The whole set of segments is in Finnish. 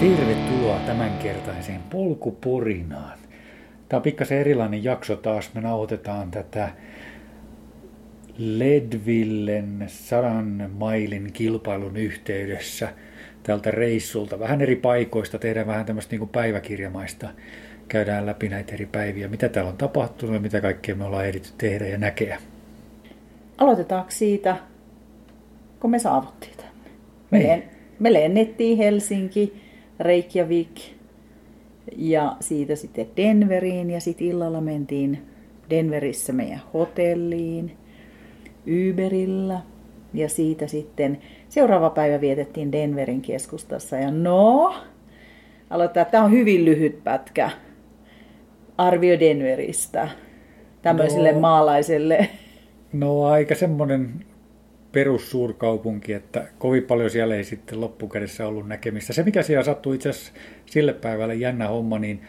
Tervetuloa tämänkertaiseen polkuporinaan. Tämä on pikkasen erilainen jakso taas. Me nauhoitetaan tätä Ledvillen sadan mailin kilpailun yhteydessä tältä reissulta. Vähän eri paikoista, tehdään vähän tämmöistä niin kuin päiväkirjamaista. Käydään läpi näitä eri päiviä, mitä täällä on tapahtunut ja mitä kaikkea me ollaan ehditty tehdä ja näkeä. Aloitetaanko siitä, kun me saavuttiin tänne? Me, Niin. me lennettiin Helsinki, Reykjavik ja siitä sitten Denveriin. Ja sitten illalla mentiin Denverissä meidän hotelliin Uberillä. Ja siitä sitten seuraava päivä vietettiin Denverin keskustassa. Ja no, aloittaa, tämä on hyvin lyhyt pätkä, arvio Denveristä tämmöiselle No. maalaiselle. No aika semmoinen perussuurkaupunki, että kovin paljon siellä ei sitten loppukädessä ollut näkemistä. Se, mikä siellä sattui itse asiassa sille päivälle jännä homma, niin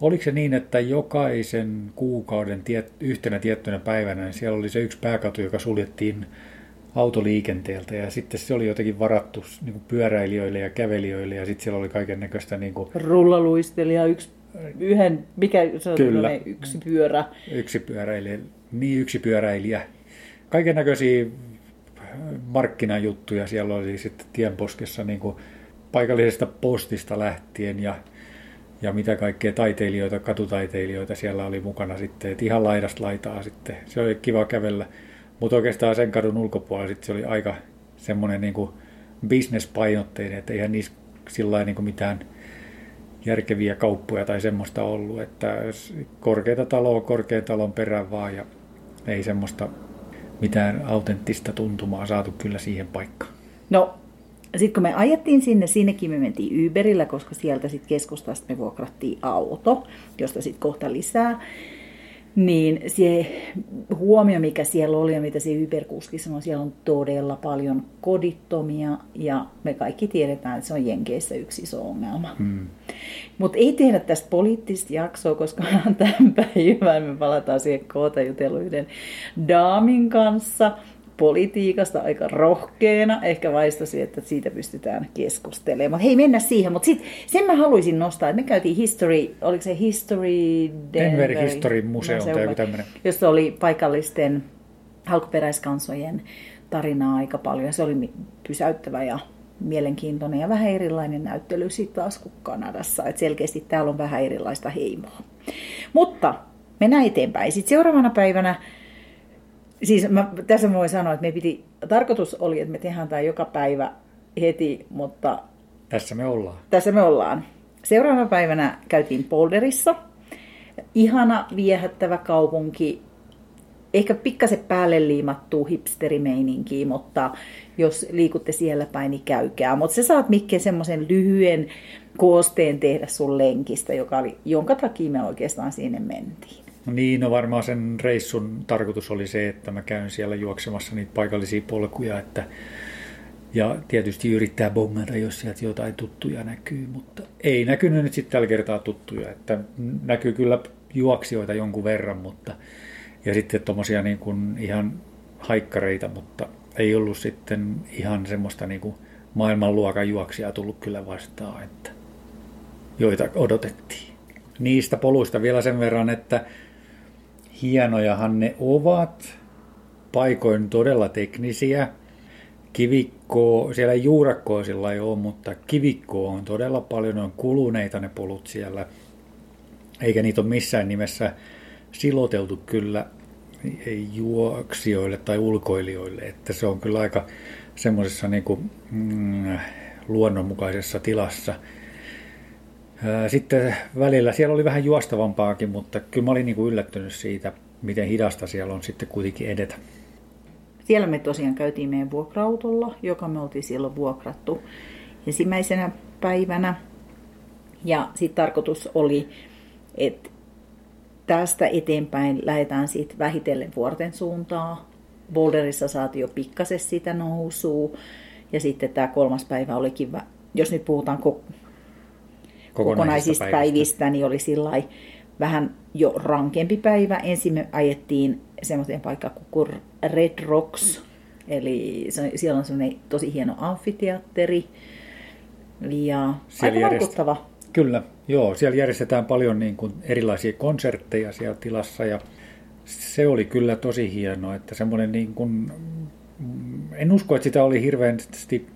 oliko se niin, että jokaisen kuukauden tiet, yhtenä tiettynä päivänä niin siellä oli se yksi pääkatu, joka suljettiin autoliikenteeltä ja sitten se oli jotenkin varattu niin kuin pyöräilijöille ja kävelijöille ja sitten siellä oli kaiken näköistä niin kuin rullaluistelija, yksi, yhden, mikä se on Kyllä. yksi pyörä. yksipyöräilijä, niin yksipyöräilijä. Kaiken näköisiä markkinajuttuja. Siellä oli sitten tienposkessa niin kuin paikallisesta postista lähtien ja, ja mitä kaikkea taiteilijoita, katutaiteilijoita siellä oli mukana sitten, että ihan laidasta laitaa sitten. Se oli kiva kävellä, mutta oikeastaan sen kadun ulkopuolella sitten se oli aika semmoinen niin bisnespainotteinen, että eihän niissä sillä niin mitään järkeviä kauppoja tai semmoista ollut, että korkeita taloa korkean talon perään vaan ja ei semmoista mitään autenttista tuntumaa saatu kyllä siihen paikkaan. No, sitten kun me ajettiin sinne, sinnekin me mentiin Uberillä, koska sieltä sitten keskustasta me vuokrattiin auto, josta sitten kohta lisää. Niin se huomio, mikä siellä oli ja mitä se Uber-kuski sanoi, siellä on todella paljon kodittomia ja me kaikki tiedetään, että se on Jenkeissä yksi iso ongelma. Hmm. Mutta ei tehdä tästä poliittista jaksoa, koska tämän päivän me palataan siihen koota jutellut yhden daamin kanssa politiikasta aika rohkeena. Ehkä vaistasi, että siitä pystytään keskustelemaan. Hei, mennä siihen. Mutta sitten sen mä haluaisin nostaa, että me käytiin History, oliko se History Denver History Museum tai joku tämmöinen. jossa oli paikallisten alkuperäiskansojen tarinaa aika paljon. Se oli pysäyttävä ja mielenkiintoinen ja vähän erilainen näyttely sitten taas kuin Kanadassa. Et selkeästi täällä on vähän erilaista heimoa. Mutta mennään eteenpäin. Sitten seuraavana päivänä, siis mä, tässä mä voin sanoa, että me piti, tarkoitus oli, että me tehdään tämä joka päivä heti, mutta Tässä me ollaan. tässä me ollaan. Seuraavana päivänä käytiin Polderissa. Ihana, viehättävä kaupunki. Ehkä pikkasen päälle liimattuu hipsterimeininkiä, mutta jos liikutte siellä päin, niin käykää. Mutta sä saat Mikke semmoisen lyhyen koosteen tehdä sun lenkistä, joka oli, jonka takia me oikeastaan sinne mentiin. No niin, no varmaan sen reissun tarkoitus oli se, että mä käyn siellä juoksemassa niitä paikallisia polkuja, että ja tietysti yrittää bongata, jos sieltä jotain tuttuja näkyy, mutta ei näkynyt nyt sitten tällä kertaa tuttuja, että näkyy kyllä juoksijoita jonkun verran, mutta ja sitten tuommoisia niin kuin ihan haikkareita, mutta ei ollut sitten ihan semmoista niin kuin maailmanluokan juoksijaa tullut kyllä vastaan, että joita odotettiin. Niistä poluista vielä sen verran, että hienojahan ne ovat, paikoin todella teknisiä. Kivikkoa, siellä juurakkoa sillä ei ole, mutta kivikkoa on todella paljon, on kuluneita ne polut siellä. Eikä niitä ole missään nimessä siloteltu kyllä juoksijoille tai ulkoilijoille, että se on kyllä aika semmoisessa niin kuin, mm, luonnonmukaisessa tilassa. Sitten välillä siellä oli vähän juostavampaakin, mutta kyllä mä olin niin kuin yllättynyt siitä, miten hidasta siellä on sitten kuitenkin edetä. Siellä me tosiaan käytiin meidän vuokra-autolla, joka me oltiin silloin vuokrattu ensimmäisenä päivänä. Ja sitten tarkoitus oli, että tästä eteenpäin lähdetään sitten vähitellen vuorten suuntaan. Boulderissa saatiin jo pikkasen sitä nousua. Ja sitten tämä kolmas päivä olikin, jos nyt puhutaan kokonaisista päivistä. päivistä, niin oli sillä vähän jo rankempi päivä. Ensin me ajettiin semmoiseen paikkaan kuin Red Rocks, eli se, siellä on semmoinen tosi hieno amfiteatteri ja siellä aika vaikuttava. Kyllä, joo. Siellä järjestetään paljon niin kuin erilaisia konsertteja siellä tilassa ja se oli kyllä tosi hienoa, että semmoinen niin kuin en usko, että sitä oli hirveän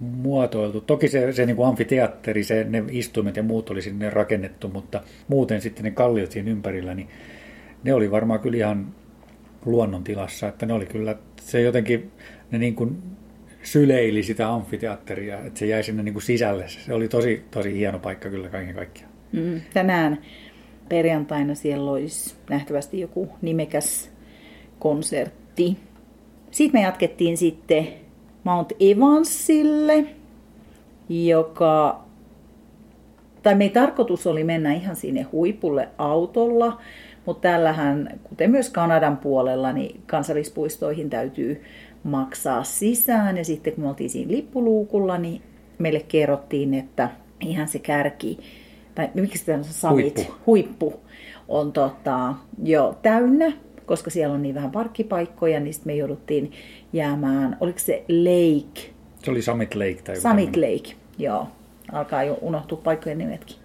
muotoiltu. Toki se, se niin kuin amfiteatteri, se, ne istuimet ja muut oli sinne rakennettu, mutta muuten sitten ne kalliot siinä ympärillä, niin ne oli varmaan kyllä ihan luonnontilassa, että ne oli kyllä, se jotenkin, ne niin kuin syleili sitä amfiteatteria, että se jäi sinne niin kuin sisälle. Se oli tosi, tosi hieno paikka kyllä kaiken kaikkiaan. Mm, tänään perjantaina siellä olisi nähtävästi joku nimekäs konsertti. Sitten me jatkettiin sitten Mount Evansille, joka, tai meidän tarkoitus oli mennä ihan sinne huipulle autolla, mutta täällähän, kuten myös Kanadan puolella, niin kansallispuistoihin täytyy maksaa sisään. Ja sitten kun me oltiin siinä lippuluukulla, niin meille kerrottiin, että ihan se kärki, tai miksi sitä on huippu, huippu on tota, jo täynnä, koska siellä on niin vähän parkkipaikkoja, niin sitten me jouduttiin jäämään, oliko se Lake? Se oli Summit Lake. Tai Summit tämmöinen. Lake, joo. Alkaa jo unohtua paikkojen nimetkin.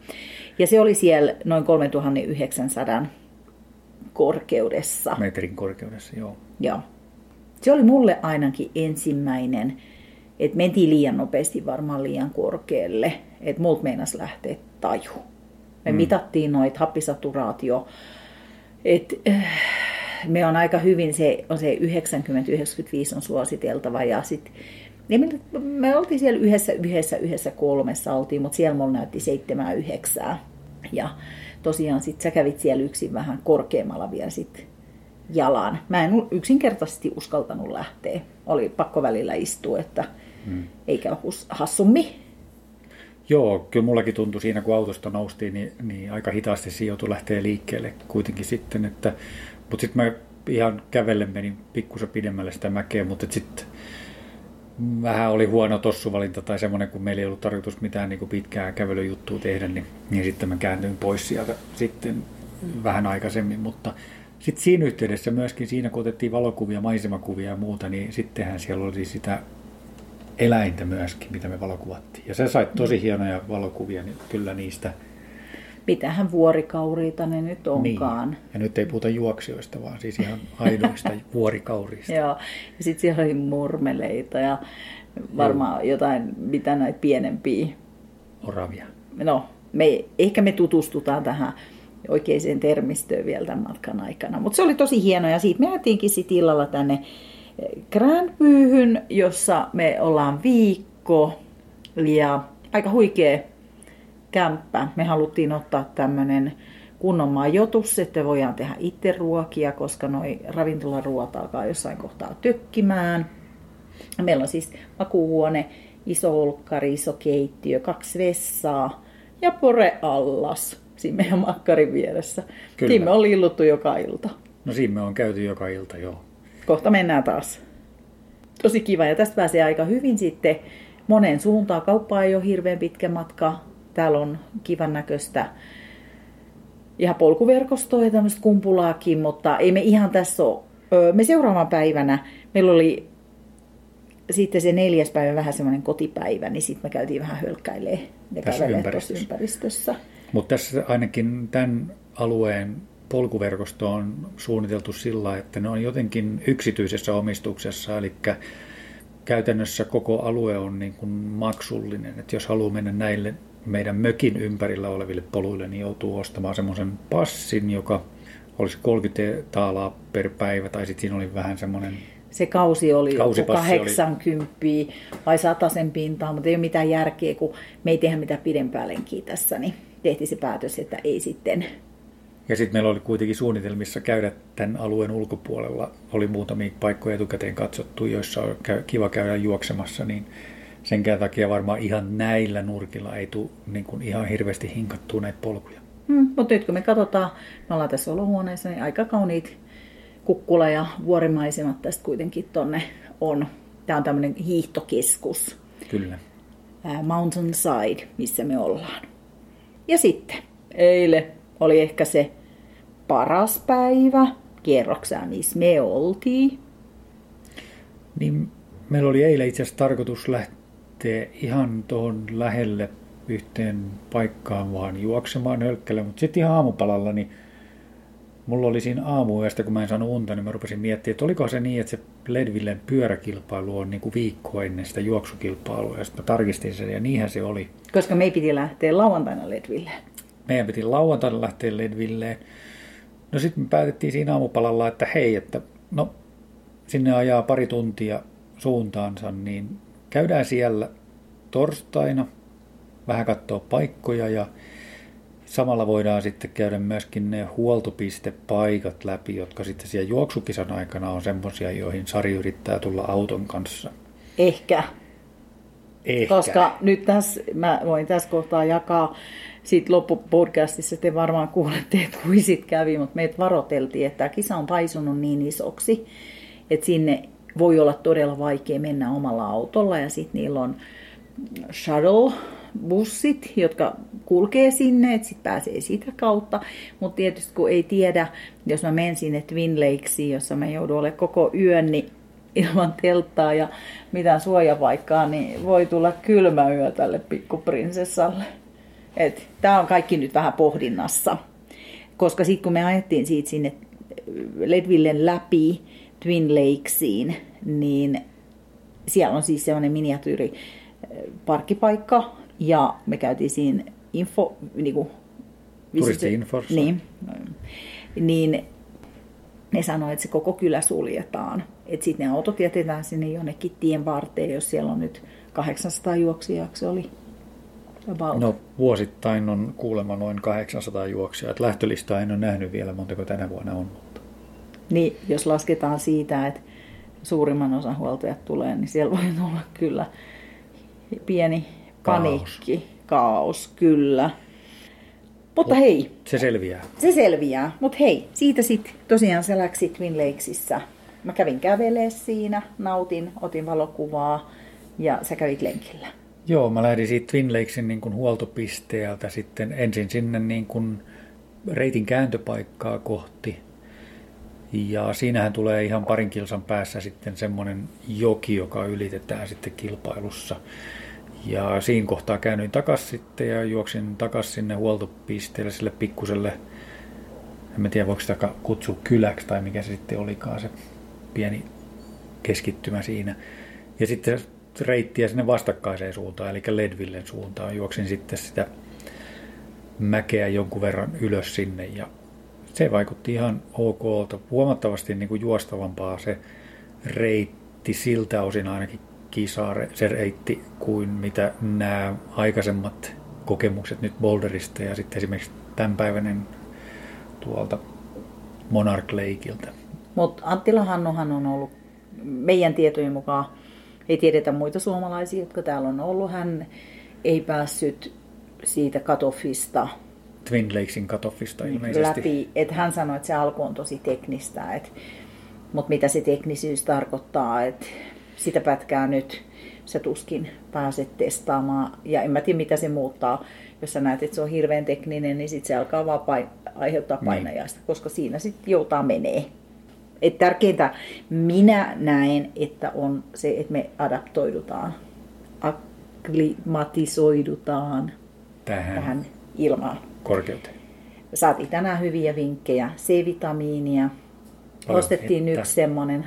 Ja se oli siellä noin 3900 korkeudessa. Metrin korkeudessa, joo. Joo. Se oli mulle ainakin ensimmäinen, että mentiin liian nopeasti varmaan liian korkealle, että multa meinas lähteä taju. Me mm. mitattiin noita happisaturaatio, että äh, me on aika hyvin, se on se 90-95 on suositeltava ja sitten niin me, me oltiin siellä yhdessä, yhdessä, yhdessä kolmessa oltiin, mutta siellä mulla näytti seitsemää, yhdeksää. Ja tosiaan sit sä kävit siellä yksin vähän korkeammalla vielä sit jalan. Mä en yksinkertaisesti uskaltanut lähteä. Oli pakko välillä istua, että hmm. eikä hassummi. Joo, kyllä mullakin tuntui siinä, kun autosta noustiin, niin, niin aika hitaasti se joutui lähteä liikkeelle kuitenkin sitten. Että, mutta sitten mä ihan kävellen menin pikkusen pidemmälle sitä mäkeä, mutta sitten vähän oli huono tossuvalinta tai semmoinen, kun meillä ei ollut tarkoitus mitään niin kuin pitkää kävelyjuttua tehdä, niin, niin sitten mä käännyin pois sieltä sitten vähän aikaisemmin, mutta sitten siinä yhteydessä myöskin siinä, kun otettiin valokuvia, maisemakuvia ja muuta, niin sittenhän siellä oli sitä eläintä myöskin, mitä me valokuvattiin. Ja se sai tosi mm. hienoja valokuvia niin kyllä niistä. Mitähän vuorikauriita ne nyt onkaan. Niin. Ja nyt ei puhuta juoksijoista, vaan siis ihan aidoista vuorikaurista. Joo, ja sitten siellä oli murmeleita ja varmaan Joo. jotain, mitä näitä pienempiä. Oravia. No, me, ehkä me tutustutaan tähän oikeaan termistöön vielä tämän matkan aikana. Mutta se oli tosi hieno ja siitä me jäätiinkin sitten illalla tänne Grandpyyhyn, jossa me ollaan viikko ja aika huikea kämppä. Me haluttiin ottaa tämmöinen kunnon majoitus, että voidaan tehdä itse ruokia, koska noi ravintolaruot alkaa jossain kohtaa tökkimään. Meillä on siis makuuhuone, iso olkkari, iso keittiö, kaksi vessaa ja pore-allas siinä meidän makkarin vieressä. Kyllä. Siinä me on lilluttu joka ilta. No siinä me on käyty joka ilta, joo. Kohta mennään taas. Tosi kiva ja tästä pääsee aika hyvin sitten monen suuntaan. Kauppa ei ole hirveän pitkä matka. Täällä on kivan näköistä ihan polkuverkostoa ja tämmöistä kumpulaakin, mutta ei me ihan tässä ole. Me seuraavan päivänä, meillä oli sitten se neljäs päivä vähän semmoinen kotipäivä, niin sitten me käytiin vähän hölkkäilee ja tässä ympäristössä. ympäristössä. Mutta tässä ainakin tämän alueen polkuverkosto on suunniteltu sillä, että ne on jotenkin yksityisessä omistuksessa, eli käytännössä koko alue on niin kuin maksullinen. Että jos haluaa mennä näille meidän mökin ympärillä oleville poluille, niin joutuu ostamaan semmoisen passin, joka olisi 30 taalaa per päivä, tai sitten siinä oli vähän semmoinen... Se kausi oli joku 80 oli... vai sen pintaa, mutta ei ole mitään järkeä, kun me ei tehdä mitään pidempää lenkiä tässä, niin tehtiin se päätös, että ei sitten Ja sitten meillä oli kuitenkin suunnitelmissa käydä tämän alueen ulkopuolella. Oli muutamia paikkoja etukäteen katsottu, joissa on kiva käydä juoksemassa, niin sen takia varmaan ihan näillä nurkilla ei tule niin kuin ihan hirveästi hinkattua näitä polkuja. Hmm, mutta nyt kun me katsotaan, me ollaan tässä olohuoneessa, niin aika kauniit kukkula- ja vuorimaisemat tästä kuitenkin tonne on. Tämä on tämmöinen hiihtokeskus. Kyllä. Mountainside, missä me ollaan. Ja sitten, eilen oli ehkä se paras päivä. Kierroksää, missä me oltiin. Niin, meillä oli eilen itse asiassa tarkoitus lähteä ihan tuohon lähelle yhteen paikkaan vaan juoksemaan hölkkälle, mutta sitten ihan aamupalalla, niin mulla oli siinä aamuyöstä, kun mä en saanut unta, niin mä rupesin miettimään, että oliko se niin, että se Ledvillen pyöräkilpailu on niin kuin viikko ennen sitä juoksukilpailua, ja sitten mä tarkistin sen, ja niinhän se oli. Koska me piti lähteä lauantaina Ledvilleen. Meidän piti lauantaina lähteä Ledvilleen. No sitten me päätettiin siinä aamupalalla, että hei, että no sinne ajaa pari tuntia suuntaansa, niin käydään siellä torstaina, vähän katsoa paikkoja ja samalla voidaan sitten käydä myöskin ne huoltopistepaikat läpi, jotka sitten siellä juoksukisan aikana on semmoisia, joihin Sari yrittää tulla auton kanssa. Ehkä. Ehkä. Koska nyt tässä, mä voin tässä kohtaa jakaa sitten loppupodcastissa te varmaan kuulette, että kuin sit kävi, mutta meitä varoteltiin, että tämä kisa on paisunut niin isoksi, että sinne voi olla todella vaikea mennä omalla autolla ja sitten niillä on shuttle bussit, jotka kulkee sinne, että sitten pääsee sitä kautta. Mutta tietysti kun ei tiedä, jos mä menen sinne Twin Lakesiin, jossa mä joudun olemaan koko yön, niin ilman telttaa ja mitään suojapaikkaa, niin voi tulla kylmä yö tälle pikkuprinsessalle. Tämä on kaikki nyt vähän pohdinnassa. Koska sitten kun me ajettiin siitä sinne Ledvillen läpi Twin Lakesiin, niin siellä on siis sellainen miniatyyri parkkipaikka, ja me käytiin siinä info, niin kuin, Turisti-infossa. Niin, niin ne sanoivat, että se koko kylä suljetaan. Että sitten ne autot jätetään sinne jonnekin tien varteen, jos siellä on nyt 800 juoksijaksi oli. About. No vuosittain on kuulemma noin 800 juoksijaa. Lähtölistaa en ole nähnyt vielä, montako tänä vuonna on. Niin, jos lasketaan siitä, että suurimman osan huoltajat tulee, niin siellä voi olla kyllä pieni paniikki, kaos, kaos kyllä. Mutta Mut hei. Se selviää. Se selviää. Mutta hei, siitä sitten tosiaan sä läksit Twin Lakesissa. Mä kävin kävelee siinä, nautin, otin valokuvaa ja sä kävit lenkillä. Joo, mä lähdin siitä Twin Lakesin niin kuin huoltopisteeltä sitten ensin sinne niin kuin reitin kääntöpaikkaa kohti. Ja siinähän tulee ihan parin kilsan päässä sitten semmoinen joki, joka ylitetään sitten kilpailussa. Ja siinä kohtaa käännyin takaisin sitten ja juoksin takaisin sinne huoltopisteelle sille pikkuselle, en tiedä voiko sitä kutsua kyläksi tai mikä se sitten olikaan se pieni keskittymä siinä. Ja sitten reittiä sinne vastakkaiseen suuntaan, eli Ledvillen suuntaan. Juoksin sitten sitä mäkeä jonkun verran ylös sinne ja se vaikutti ihan ok. Huomattavasti niin kuin juostavampaa se reitti siltä osin ainakin kisaa se reitti kuin mitä nämä aikaisemmat kokemukset nyt Boulderista ja sitten esimerkiksi tämänpäiväinen tuolta Monarch Lakeilta. Mutta Attila Hannuhan on ollut meidän tietojen mukaan, ei tiedetä muita suomalaisia, jotka täällä on ollut. Hän ei päässyt siitä katoffista Twin Lakesin katoffista ilmeisesti. Läpi, että hän sanoi, että se alku on tosi teknistä, että, mutta mitä se teknisyys tarkoittaa, että sitä pätkää nyt sä tuskin pääset testaamaan. Ja en mä tiedä, mitä se muuttaa. Jos sä näet, että se on hirveän tekninen, niin sitten se alkaa vaan pain- aiheuttaa niin. painajasta, niin. koska siinä sitten joutaa menee. Et tärkeintä minä näen, että on se, että me adaptoidutaan, akklimatisoidutaan tähän, tähän ilmaan. Korkeuteen. Saatiin tänään hyviä vinkkejä. C-vitamiinia. Paljon Ostettiin vettä. yksi semmoinen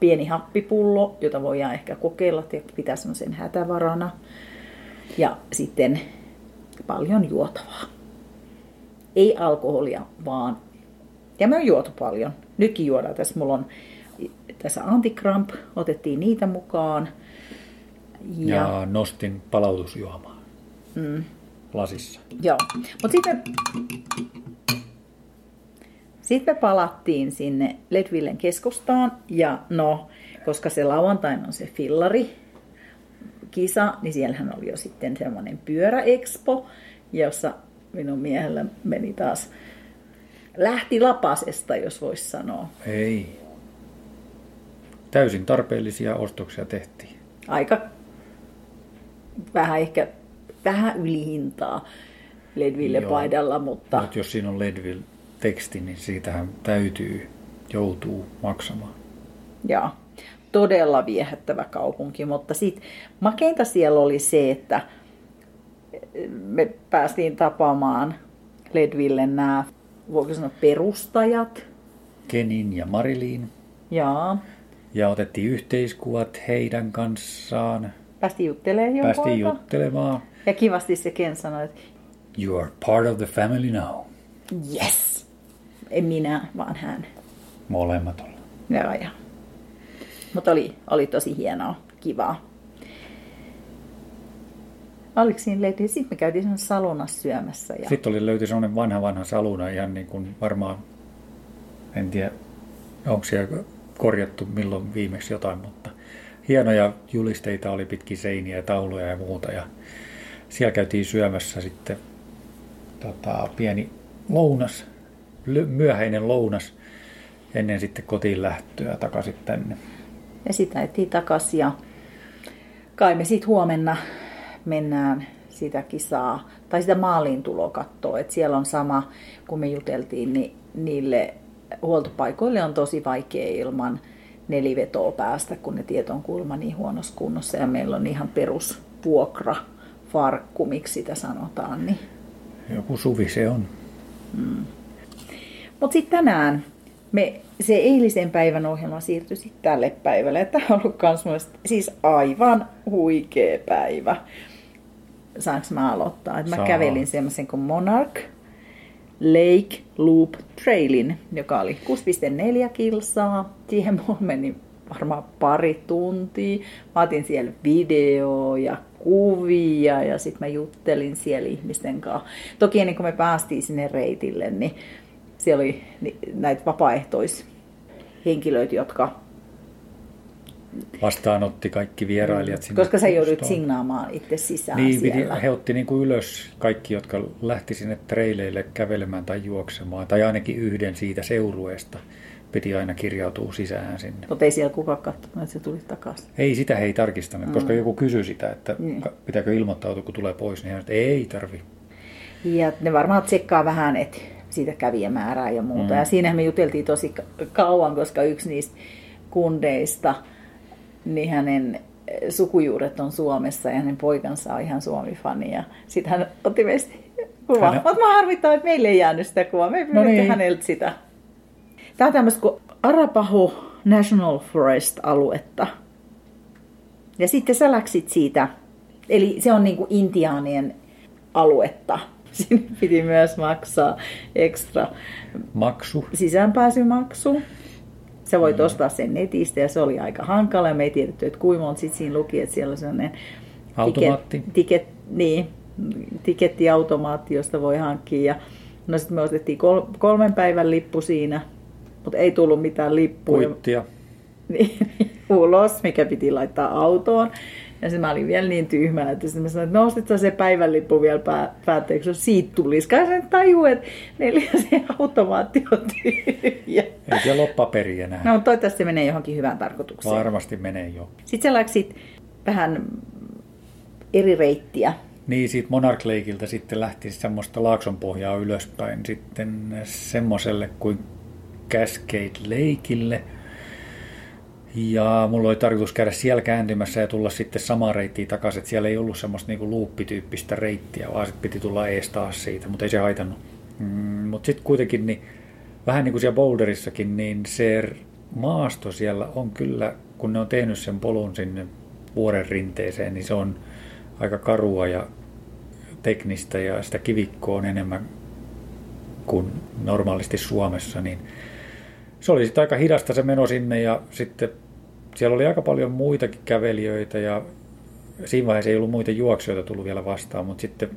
pieni happipullo, jota voidaan ehkä kokeilla ja pitää semmoisen hätävarana. Ja sitten paljon juotavaa. Ei alkoholia, vaan... Ja me on juotu paljon. Nytkin juodaan. Tässä mulla on tässä antikramp, otettiin niitä mukaan. Ja, ja nostin palautusjuomaa. Mm. Lasissa. Joo. Mutta sitten Sitten me palattiin sinne Ledvillen keskustaan ja no, koska se lauantaina on se fillari kisa, niin siellähän oli jo sitten semmoinen pyöräexpo, jossa minun miehellä meni taas, lähti lapasesta, jos voisi sanoa. Ei. Täysin tarpeellisia ostoksia tehtiin. Aika vähän ehkä vähän ylihintaa Ledville-paidalla, mutta... Mutta jos siinä on Ledville-teksti, niin siitähän täytyy, joutuu maksamaan. Joo, todella viehättävä kaupunki, mutta sitten makeinta siellä oli se, että me päästiin tapaamaan Ledville nämä, voiko sanoa, perustajat. Kenin ja Marilin. Jaa. Ja otettiin yhteiskuvat heidän kanssaan. Päästiin juttelemaan Päästiin juttelemaan. Ja kivasti se Ken sanoi, että You are part of the family now. Yes! En minä, vaan hän. Molemmat ollaan. Joo, joo. Mutta oli, oli tosi hienoa, kivaa. Oliko siinä löytyi? Sitten me käytiin sen salunassa syömässä. Ja... Sitten oli löytyi sellainen vanha vanha saluna, ihan niin kuin varmaan, en tiedä, onko siellä korjattu milloin viimeksi jotain, mutta hienoja julisteita oli pitkin seiniä, tauluja ja muuta. Ja siellä käytiin syömässä sitten tota, pieni lounas, myöhäinen lounas ennen sitten kotiin lähtöä takaisin tänne. Ja sitä etiin takaisin ja kai me sitten huomenna mennään sitä kisaa, tai sitä maaliin tuloa katsoa, että siellä on sama, kun me juteltiin, niin niille huoltopaikoille on tosi vaikea ilman nelivetoa päästä, kun ne tiet on kuulemma niin huonossa kunnossa ja meillä on ihan perusvuokra farkku, miksi sitä sanotaan. Niin. Joku suvi se on. Mm. Mutta sitten tänään me, se eilisen päivän ohjelma siirtyi sitten tälle päivälle. Tämä on ollut kans siis aivan huikea päivä. Saanko mä aloittaa? Et mä Saa. kävelin semmoisen kuin Monarch Lake Loop Trailin, joka oli 6,4 kilsaa. Siihen mulla meni varmaan pari tuntia. Mä otin siellä video ja kuvia ja sitten mä juttelin siellä ihmisten kanssa. Toki ennen kuin me päästiin sinne reitille, niin siellä oli näitä vapaaehtoishenkilöitä, jotka vastaanotti kaikki vierailijat sinne. Koska sä joudut signaamaan itse sisään niin, siellä. Piti, he otti niin kuin ylös kaikki, jotka lähti sinne treileille kävelemään tai juoksemaan, tai ainakin yhden siitä seurueesta piti aina kirjautua sisään sinne. Mutta ei siellä kukaan katsonut, että se tuli takaisin. Ei, sitä he ei tarkistanut, mm. koska joku kysyi sitä, että mm. pitääkö ilmoittautua, kun tulee pois, niin hän että ei tarvi. Ja ne varmaan tsekkaa vähän, että siitä kävijämäärää ja muuta. Mm. Ja siinä me juteltiin tosi kauan, koska yksi niistä kundeista, niin hänen sukujuuret on Suomessa ja hänen poikansa on ihan Suomi-fani. Ja sitten hän otti meistä kuvaa. Hän... Mutta mä harvittaa, että meille ei jäänyt sitä kuvaa. Me ei no niin. häneltä sitä. Tämä on tämmöistä kuin Arapaho National Forest-aluetta. Ja sitten sä läksit siitä, eli se on niin kuin intiaanien aluetta. Sinne piti myös maksaa ekstra maksu. sisäänpääsymaksu. Sä voit mm. ostaa sen netistä ja se oli aika hankala. Me ei tiedetty, että kuinka monta sitten siinä luki, että siellä on sellainen Automaatti. Tiket, tiket, niin, tikettiautomaatti, josta voi hankkia. Ja, no sitten me ostettiin kol, kolmen päivän lippu siinä mutta ei tullut mitään lippuja. Kuittia. Niin, ulos, mikä piti laittaa autoon. Ja se mä olin vielä niin tyhmä, että sitten mä sanoin, että nostit se päivänlippu vielä pää, päätteeksi, jos siitä tulisi. Kai sen tajuu, että neljä se automaatti on tyhjä. Ei siellä ole paperia enää. No, toivottavasti se menee johonkin hyvään tarkoitukseen. Varmasti menee jo. Sitten sä läksit vähän eri reittiä. Niin, siitä Monarch Lakeilta sitten lähti semmoista laakson ylöspäin sitten semmoiselle kuin Cascade Lakeille. Ja mulla oli tarkoitus käydä siellä kääntymässä ja tulla sitten samaan reittiin takaisin. Että siellä ei ollut semmoista niinku luuppityyppistä reittiä, vaan sitten piti tulla ees taas siitä, mutta ei se haitannut. Mm, mutta sitten kuitenkin, niin, vähän niin kuin siellä Boulderissakin, niin se maasto siellä on kyllä, kun ne on tehnyt sen polun sinne vuoren rinteeseen, niin se on aika karua ja teknistä ja sitä kivikkoa on enemmän kuin normaalisti Suomessa, niin se oli sitten aika hidasta se meno sinne ja sitten siellä oli aika paljon muitakin kävelijöitä ja siinä vaiheessa ei ollut muita juoksijoita tullut vielä vastaan, mutta sitten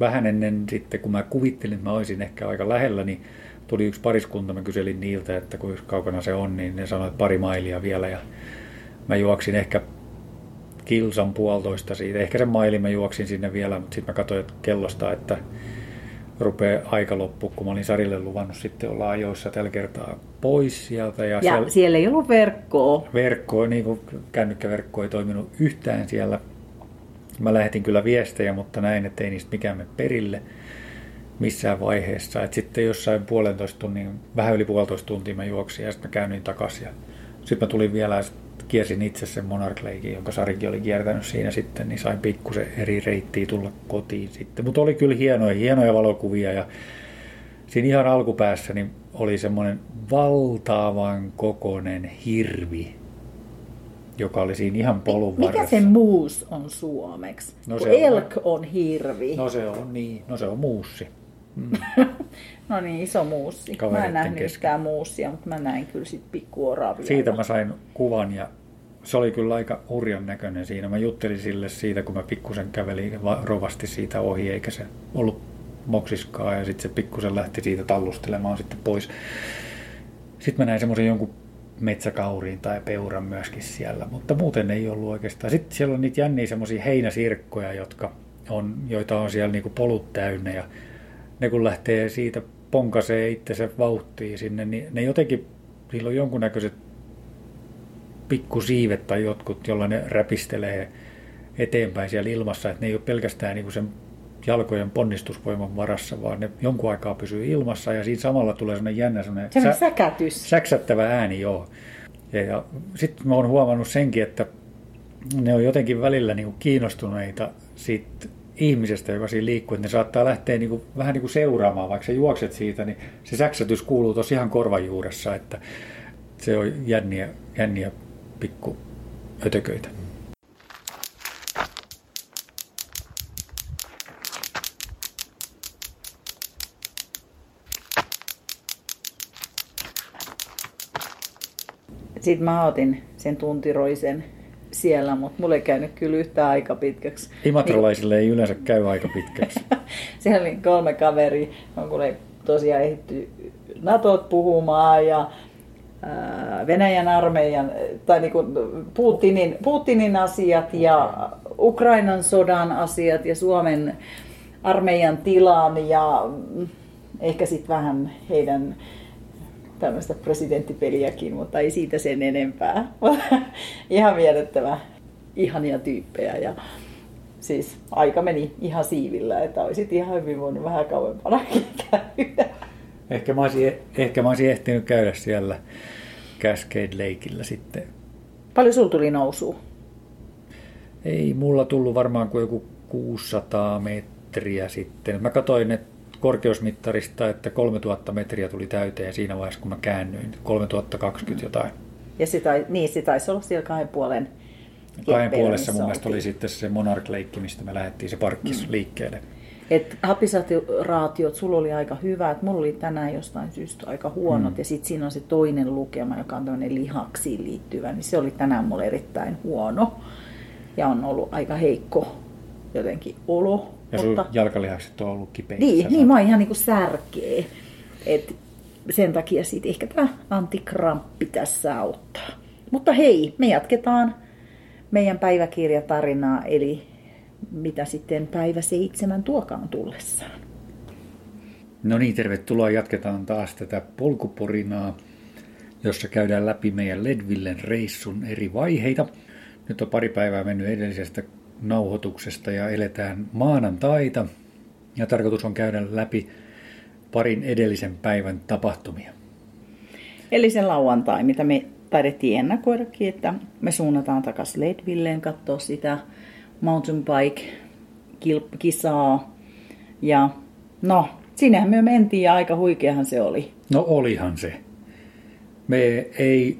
vähän ennen sitten, kun mä kuvittelin, että mä olisin ehkä aika lähellä, niin tuli yksi pariskunta, mä kyselin niiltä, että kuinka kaukana se on, niin ne sanoivat, pari mailia vielä ja mä juoksin ehkä kilsan puolitoista siitä. Ehkä sen maili mä juoksin sinne vielä, mutta sitten mä katsoin että kellosta, että rupeaa aika loppu, kun mä olin Sarille luvannut sitten olla ajoissa tällä kertaa pois sieltä. Ja, ja siellä, siellä ei ollut verkkoa. Verkkoa, niin kuin kännykkäverkko ei toiminut yhtään siellä. Mä lähetin kyllä viestejä, mutta näin, että ei niistä mikään mene perille missään vaiheessa. Et sitten jossain puolentoista tunnin, vähän yli puolitoista tuntia mä juoksin ja sitten mä käyn takaisin. Sitten mä tulin vielä ja kiersin itse sen Monarch Lakein, jonka Sarikin oli kiertänyt siinä sitten, niin sain pikkusen eri reittiä tulla kotiin sitten. Mutta oli kyllä hienoja, hienoja valokuvia ja siinä ihan alkupäässä niin oli semmoinen valtavan kokoinen hirvi, joka oli siinä ihan polun Mikä se muus on suomeksi? No se elk on, on hirvi. No se on niin, no se on muussi. Mm. no niin, iso muussi. Kavereiden mä en nähnyt yhtään muussia, mutta mä näin kyllä sit pikku oravia. Siitä mä sain kuvan ja se oli kyllä aika hurjan näköinen siinä. Mä juttelin sille siitä, kun mä pikkusen kävelin rovasti siitä ohi, eikä se ollut moksiskaa ja sitten se pikkusen lähti siitä tallustelemaan sitten pois. Sitten mä näin semmoisen jonkun metsäkauriin tai peuran myöskin siellä, mutta muuten ei ollut oikeastaan. Sitten siellä on niitä jänniä semmoisia heinäsirkkoja, jotka on, joita on siellä niinku polut täynnä ja ne kun lähtee siitä ponkasee itsensä vauhtiin sinne, niin ne jotenkin, niillä on jonkunnäköiset pikkusiivet tai jotkut, jolla ne räpistelee eteenpäin siellä ilmassa, että ne ei ole pelkästään niin kuin sen jalkojen ponnistusvoiman varassa, vaan ne jonkun aikaa pysyy ilmassa ja siinä samalla tulee sellainen jännä sellainen sä, säkätys. säksättävä ääni, joo. Ja, ja sitten mä oon huomannut senkin, että ne on jotenkin välillä niin kuin kiinnostuneita siitä ihmisestä, joka siinä liikkuu, että ne saattaa lähteä niin kuin, vähän niin kuin seuraamaan, vaikka sä juokset siitä, niin se säksätys kuuluu tosi ihan korvan juuressa, että se on jänniä, jänniä pikku ötököitä. Sitten mä otin sen tuntiroisen siellä, mutta mulle ei käynyt kyllä yhtä aika pitkäksi. Imatralaisille niin... ei yleensä käy aika pitkäksi. siellä oli kolme kaveri, kun ei tosiaan ehditty Natot puhumaan ja Venäjän armeijan, tai niin kuin Putinin, Putinin asiat ja Ukrainan sodan asiat ja Suomen armeijan tilan ja ehkä sitten vähän heidän tämmöistä presidenttipeliäkin, mutta ei siitä sen enempää. ihan miellyttävä, ihania tyyppejä ja siis aika meni ihan siivillä, että olisit ihan hyvin voinut vähän kauempana käydä. Ehkä mä, olisin, ehkä mä olisin ehtinyt käydä siellä Cascade Lakeillä sitten. Paljon sulla tuli nousu? Ei mulla tullut varmaan kuin joku 600 metriä sitten. Mä katsoin, että korkeusmittarista, että 3000 metriä tuli täyteen siinä vaiheessa, kun mä käännyin. 3020 jotain. Ja se, tai, niin, se taisi olla siellä kahden puolen Kahden puolessa mun mielestä oli sitten se Monarch Lake, mistä me lähdettiin se parkkis mm. liikkeelle. Et hapisatiraatiot, sulla oli aika hyvä, että mulla oli tänään jostain syystä aika huonot, mm. ja sitten siinä on se toinen lukema, joka on tämmöinen lihaksiin liittyvä, niin se oli tänään mulla erittäin huono, ja on ollut aika heikko jotenkin olo. Ja sun mutta... jalkalihakset on ollut kipeitä. Niin, niin mä oon ihan niin kuin särkeä. Et sen takia siitä ehkä tämä antikramppi tässä auttaa. Mutta hei, me jatketaan meidän päiväkirjatarinaa, eli mitä sitten päivä seitsemän tuokaan tullessaan. No niin, tervetuloa. Jatketaan taas tätä polkuporinaa, jossa käydään läpi meidän Ledvillen reissun eri vaiheita. Nyt on pari päivää mennyt edellisestä nauhoituksesta ja eletään maanantaita. Ja tarkoitus on käydä läpi parin edellisen päivän tapahtumia. Eli se lauantai, mitä me taidettiin ennakoidakin, että me suunnataan takaisin Ledvilleen katsoa sitä mountain bike kisaa. Ja no, sinnehän me mentiin ja aika huikeahan se oli. No olihan se. Me ei,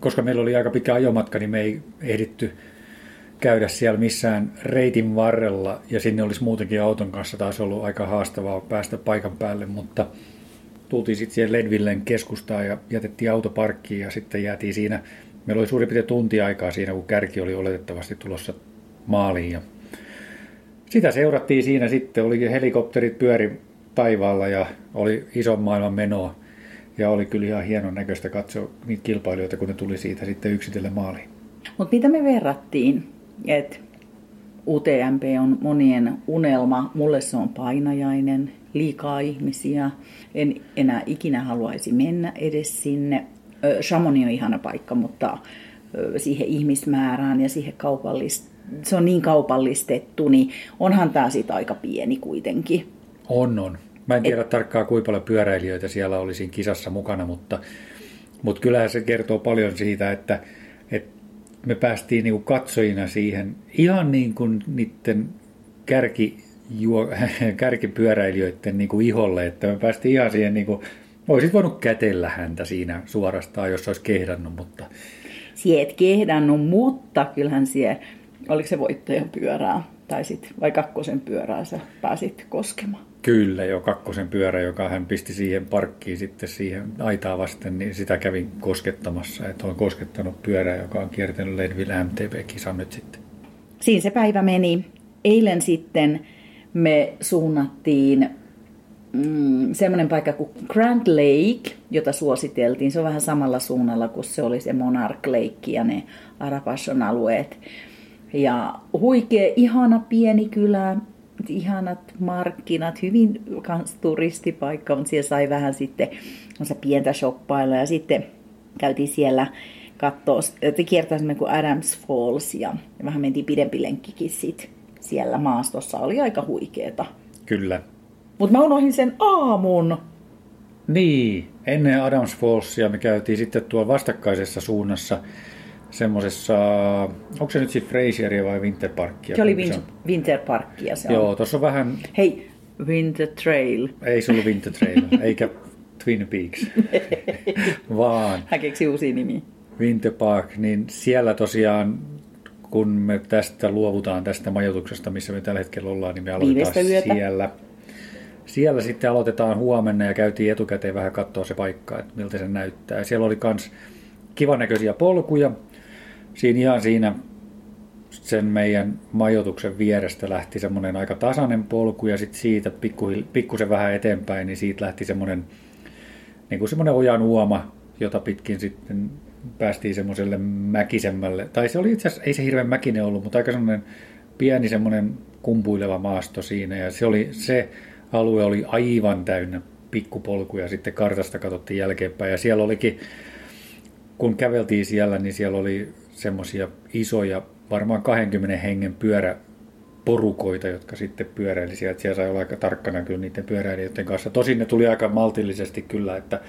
koska meillä oli aika pitkä ajomatka, niin me ei ehditty käydä siellä missään reitin varrella ja sinne olisi muutenkin auton kanssa taas ollut aika haastavaa päästä paikan päälle, mutta tultiin sitten siihen Ledvillen keskustaan ja jätettiin auto parkkiin ja sitten jäätiin siinä. Meillä oli suurin piirtein tunti aikaa siinä, kun kärki oli oletettavasti tulossa maaliin ja sitä seurattiin siinä sitten, oli helikopterit pyöri taivaalla ja oli ison maailman menoa. Ja oli kyllä ihan hienon näköistä katsoa niitä kilpailijoita, kun ne tuli siitä sitten yksitellen maaliin. Mutta mitä me verrattiin, että UTMP on monien unelma, mulle se on painajainen, liikaa ihmisiä, en enää ikinä haluaisi mennä edes sinne. Chamonix on ihana paikka, mutta siihen ihmismäärään ja siihen kaupallist, se on niin kaupallistettu, niin onhan tämä siitä aika pieni kuitenkin. On, on. Mä en tiedä Et... tarkkaan kuinka paljon pyöräilijöitä siellä oli siinä kisassa mukana, mutta, mutta kyllähän se kertoo paljon siitä, että, että me päästiin niin kuin katsojina siihen ihan niin kuin niiden kärki, juo, kärkipyöräilijöiden niin kuin iholle, että me päästiin ihan siihen, niin kuin, olisit voinut kätellä häntä siinä suorastaan, jos olisi kehdannut, mutta... Sie et kehdannut, mutta kyllähän sie, oliko se voittajan pyörää, tai sitten vai kakkosen pyörää sä pääsit koskemaan? Kyllä, jo kakkosen pyörä, joka hän pisti siihen parkkiin sitten siihen aitaa vasten, niin sitä kävin koskettamassa. Että olen koskettanut pyörää, joka on kiertänyt Ledville MTB-kisan nyt sitten. Siinä se päivä meni. Eilen sitten me suunnattiin mm, semmoinen paikka kuin Grand Lake, jota suositeltiin. Se on vähän samalla suunnalla kuin se oli se Monarch Lake ja ne Arapashon alueet. Ja huikea, ihana pieni kylä, ihanat markkinat, hyvin kans turistipaikka, mutta siellä sai vähän sitten on se pientä shoppailla ja sitten käytiin siellä katsoa, kiertäisimme kuin Adams Falls ja vähän mentiin pidempi lenkkikin sit siellä maastossa. Oli aika huikeeta. Kyllä. Mutta mä unohdin sen aamun. Niin, ennen Adams Fallsia me käytiin sitten tuolla vastakkaisessa suunnassa semmoisessa, onko se nyt sitten Frasieria vai Winterparkia? Se oli Win- Winterparkia se on. Joo, tuossa on vähän... Hei, Winter Trail. Ei se ollut Winter Trail, eikä Twin Peaks, vaan... Hän keksi uusia nimiä. Winter Park, niin siellä tosiaan kun me tästä luovutaan tästä majoituksesta, missä me tällä hetkellä ollaan, niin me aloitetaan siellä. Siellä sitten aloitetaan huomenna ja käytiin etukäteen vähän katsoa se paikka, että miltä se näyttää. Ja siellä oli myös kivan näköisiä polkuja, siinä ihan siinä sen meidän majoituksen vierestä lähti semmoinen aika tasainen polku ja sitten siitä pikku, pikkusen vähän eteenpäin, niin siitä lähti semmoinen, niin kuin semmoinen ojan uoma, jota pitkin sitten päästiin semmoiselle mäkisemmälle, tai se oli itse asiassa, ei se hirveän mäkinen ollut, mutta aika semmoinen pieni semmoinen kumpuileva maasto siinä. Ja se, oli, se alue oli aivan täynnä pikkupolkuja sitten kartasta katsottiin jälkeenpäin. Ja siellä olikin, kun käveltiin siellä, niin siellä oli semmoisia isoja, varmaan 20 hengen pyöräporukoita, jotka sitten pyöräili sieltä. Siellä sai olla aika tarkkana kyllä niiden pyöräilijöiden kanssa. Tosin ne tuli aika maltillisesti kyllä, että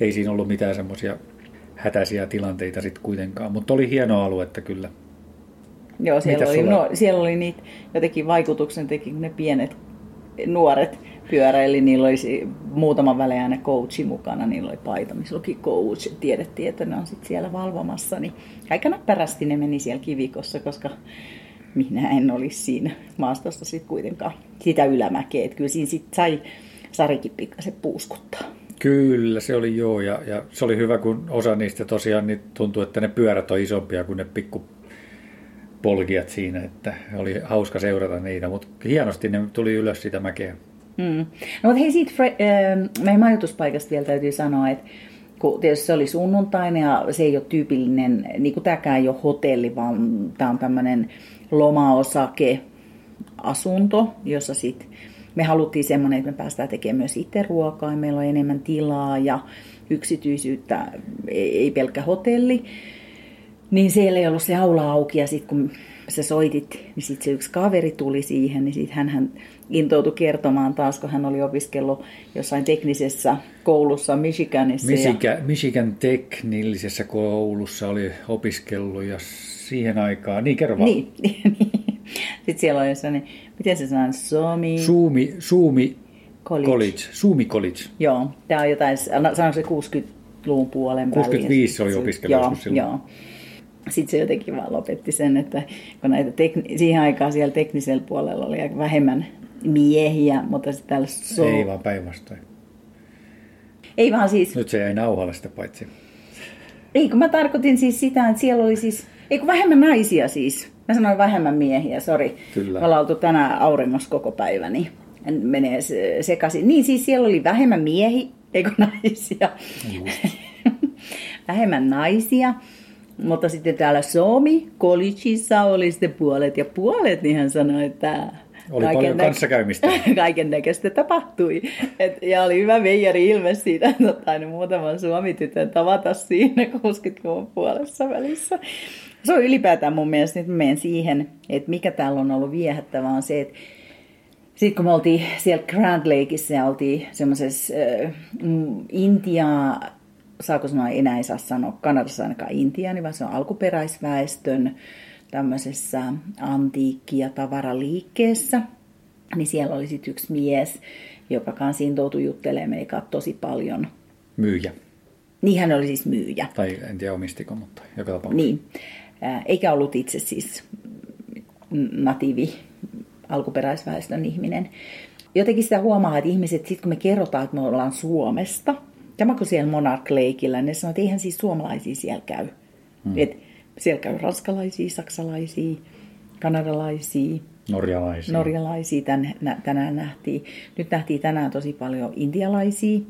ei siinä ollut mitään semmoisia hätäisiä tilanteita sitten kuitenkaan, mutta oli hieno aluetta kyllä. Joo, siellä oli, no, siellä oli niitä jotenkin vaikutuksen teki ne pienet nuoret pyöräili, niillä olisi muutaman välein aina coachi mukana, niillä oli paita, missä luki coach, tiedettiin, että ne on sitten siellä valvomassa, niin aika näppärästi ne meni siellä kivikossa, koska minä en olisi siinä maastossa sitten kuitenkaan sitä ylämäkeä, että kyllä siinä sitten sai Sarikin pikkasen puuskuttaa. Kyllä, se oli joo, ja, ja se oli hyvä, kun osa niistä tosiaan niin tuntui, että ne pyörät on isompia kuin ne pikku polkiat siinä, että oli hauska seurata niitä, mutta hienosti ne tuli ylös sitä mäkeä. Mm. No hei siitä äh, meidän majoituspaikasta vielä täytyy sanoa, että kun tietysti se oli sunnuntaina ja se ei ole tyypillinen, niin kuin tämäkään ei ole hotelli, vaan tämä on tämmöinen lomaosake asunto, jossa sitten me haluttiin semmoinen, että me päästään tekemään myös itse ruokaa ja meillä on enemmän tilaa ja yksityisyyttä, ei pelkkä hotelli. Niin siellä ei ollut se aula auki ja sitten kun sä soitit, niin sitten se yksi kaveri tuli siihen, niin sitten hän intoutui kertomaan taas, kun hän oli opiskellut jossain teknisessä koulussa Michiganissa. Michigan, ja... Michigan teknillisessä koulussa oli opiskellut ja siihen aikaan, niin kerro vaan. Niin, niin. Sitten siellä oli jossain, miten se sanoo, Suomi... Suumi, Suumi College. College. Suumi College. Joo, tämä on jotain, sanoiko se 60-luvun puolen 65 väliin. oli opiskellut joo, silloin. Joo sitten se jotenkin vaan lopetti sen, että kun näitä tekni- siihen aikaan siellä teknisellä puolella oli vähemmän miehiä, mutta sitten täällä so- Ei vaan päinvastoin. Ei vaan siis... Nyt se jäi nauhalle sitä paitsi. Ei, kun mä tarkoitin siis sitä, että siellä oli siis... Ei kun vähemmän naisia siis. Mä sanoin vähemmän miehiä, sori. Kyllä. Me ollaan oltu tänään auringossa koko päivä, niin menee se- sekaisin. Niin siis siellä oli vähemmän miehi, eikö naisia? vähemmän naisia. Mutta sitten täällä Suomi, Kolicissa oli sitten puolet ja puolet, niin hän sanoi, että Oli paljon kanssakäymistä. Kaiken näköistä tapahtui. Et, ja oli hyvä veijari ilme siitä, että tainnut muutaman suomitytön tavata siinä 60-luvun puolessa välissä. Se on ylipäätään mun mielestä, nyt menen siihen, että mikä täällä on ollut viehättävää on se, että sitten kun me oltiin siellä Grand Lakeissa ja oltiin semmoisessa äh, Intia, saako sanoa, enää ei saa sanoa Kanadassa ainakaan Intiaani, vaan se on alkuperäisväestön tämmöisessä antiikki- ja tavaraliikkeessä. Niin siellä oli sitten yksi mies, joka kanssa intoutui juttelemaan meitä tosi paljon. Myyjä. Niin hän oli siis myyjä. Tai en tiedä omistiko, mutta joka tapauksessa. Niin. Eikä ollut itse siis natiivi alkuperäisväestön ihminen. Jotenkin sitä huomaa, että ihmiset, sit kun me kerrotaan, että me ollaan Suomesta, tämä kun siellä Monarch Lakeillä, ne sanoo, että eihän siis suomalaisia siellä käy. Hmm. Et siellä käy ranskalaisia, saksalaisia, kanadalaisia, Norjalaisia. norjalaisia tän, nä, tänään nähtiin. Nyt nähtiin tänään tosi paljon intialaisia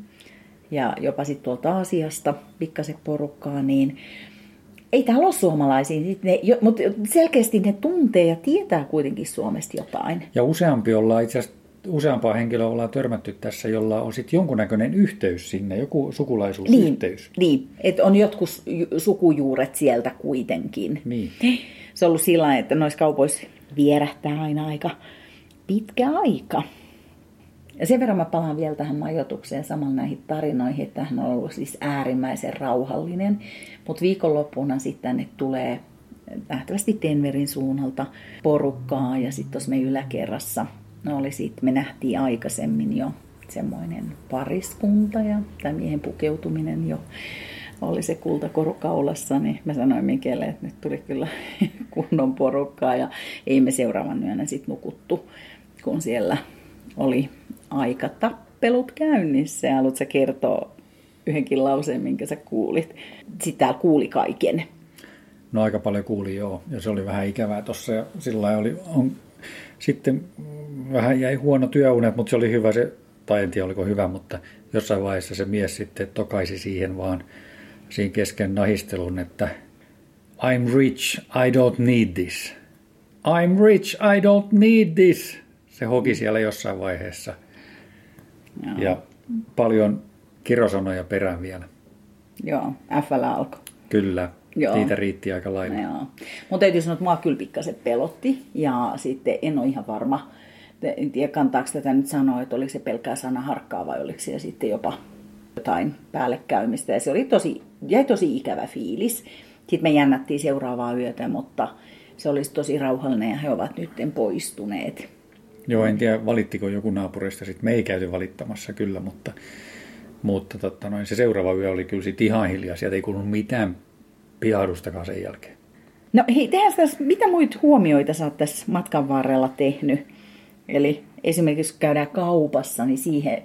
ja jopa sitten tuolta Aasiasta pikkasen porukkaa, niin ei täällä ole suomalaisia, ne, jo, mutta selkeästi ne tuntee ja tietää kuitenkin Suomesta jotain. Ja useampi ollaan itse asiassa useampaa henkilöä ollaan törmätty tässä, jolla on sitten jonkunnäköinen yhteys sinne, joku sukulaisuusyhteys. Niin, että on jotkut ju- sukujuuret sieltä kuitenkin. Niin. Se on ollut sillä että noissa kaupoissa vierähtää aina aika pitkä aika. Ja sen verran mä palaan vielä tähän majoitukseen samalla näihin tarinoihin, että hän on ollut siis äärimmäisen rauhallinen. Mutta viikonloppuna sitten tänne tulee nähtävästi Denverin suunnalta porukkaa ja sitten tuossa me yläkerrassa no oli sit, me nähtiin aikaisemmin jo semmoinen pariskunta ja tämä miehen pukeutuminen jo oli se kultakoru kaulassa, niin mä sanoin Mikelle, että nyt tuli kyllä kunnon porukkaa ja ei me seuraavan yönä sitten nukuttu, kun siellä oli aikatappelut käynnissä. Ja haluatko kertoa yhdenkin lauseen, minkä sä kuulit? Sitten kuuli kaiken. No aika paljon kuuli joo, ja se oli vähän ikävää tuossa, ja sillä oli, on, sitten vähän jäi huono työunet, mutta se oli hyvä se, tai en tiedä oliko hyvä, mutta jossain vaiheessa se mies sitten tokaisi siihen vaan siinä kesken nahistelun, että I'm rich, I don't need this. I'm rich, I don't need this. Se hoki siellä jossain vaiheessa. Joo. Ja paljon kirosanoja perään vielä. Joo, FL alkoi. Kyllä, Joo. niitä riitti aika lailla. Joo. Mutta täytyy sanoa, että mua kyllä pikkasen pelotti. Ja sitten en ole ihan varma, en tiedä kantaako tätä nyt sanoa, että oliko se pelkkää sana harkkaa vai oliko se sitten jopa jotain päällekäymistä. Ja se oli tosi, jäi tosi ikävä fiilis. Sitten me jännättiin seuraavaa yötä, mutta se olisi tosi rauhallinen ja he ovat nyt poistuneet. Joo, en tiedä valittiko joku naapurista, sitten me ei käyty valittamassa kyllä, mutta, mutta totta noin, se seuraava yö oli kyllä sit ihan hiljaa, sieltä ei kuulunut mitään pihahdustakaan sen jälkeen. No hei, tehdään tässä, mitä muita huomioita sä oot tässä matkan varrella tehnyt? Eli esimerkiksi kun käydään kaupassa, niin siihen,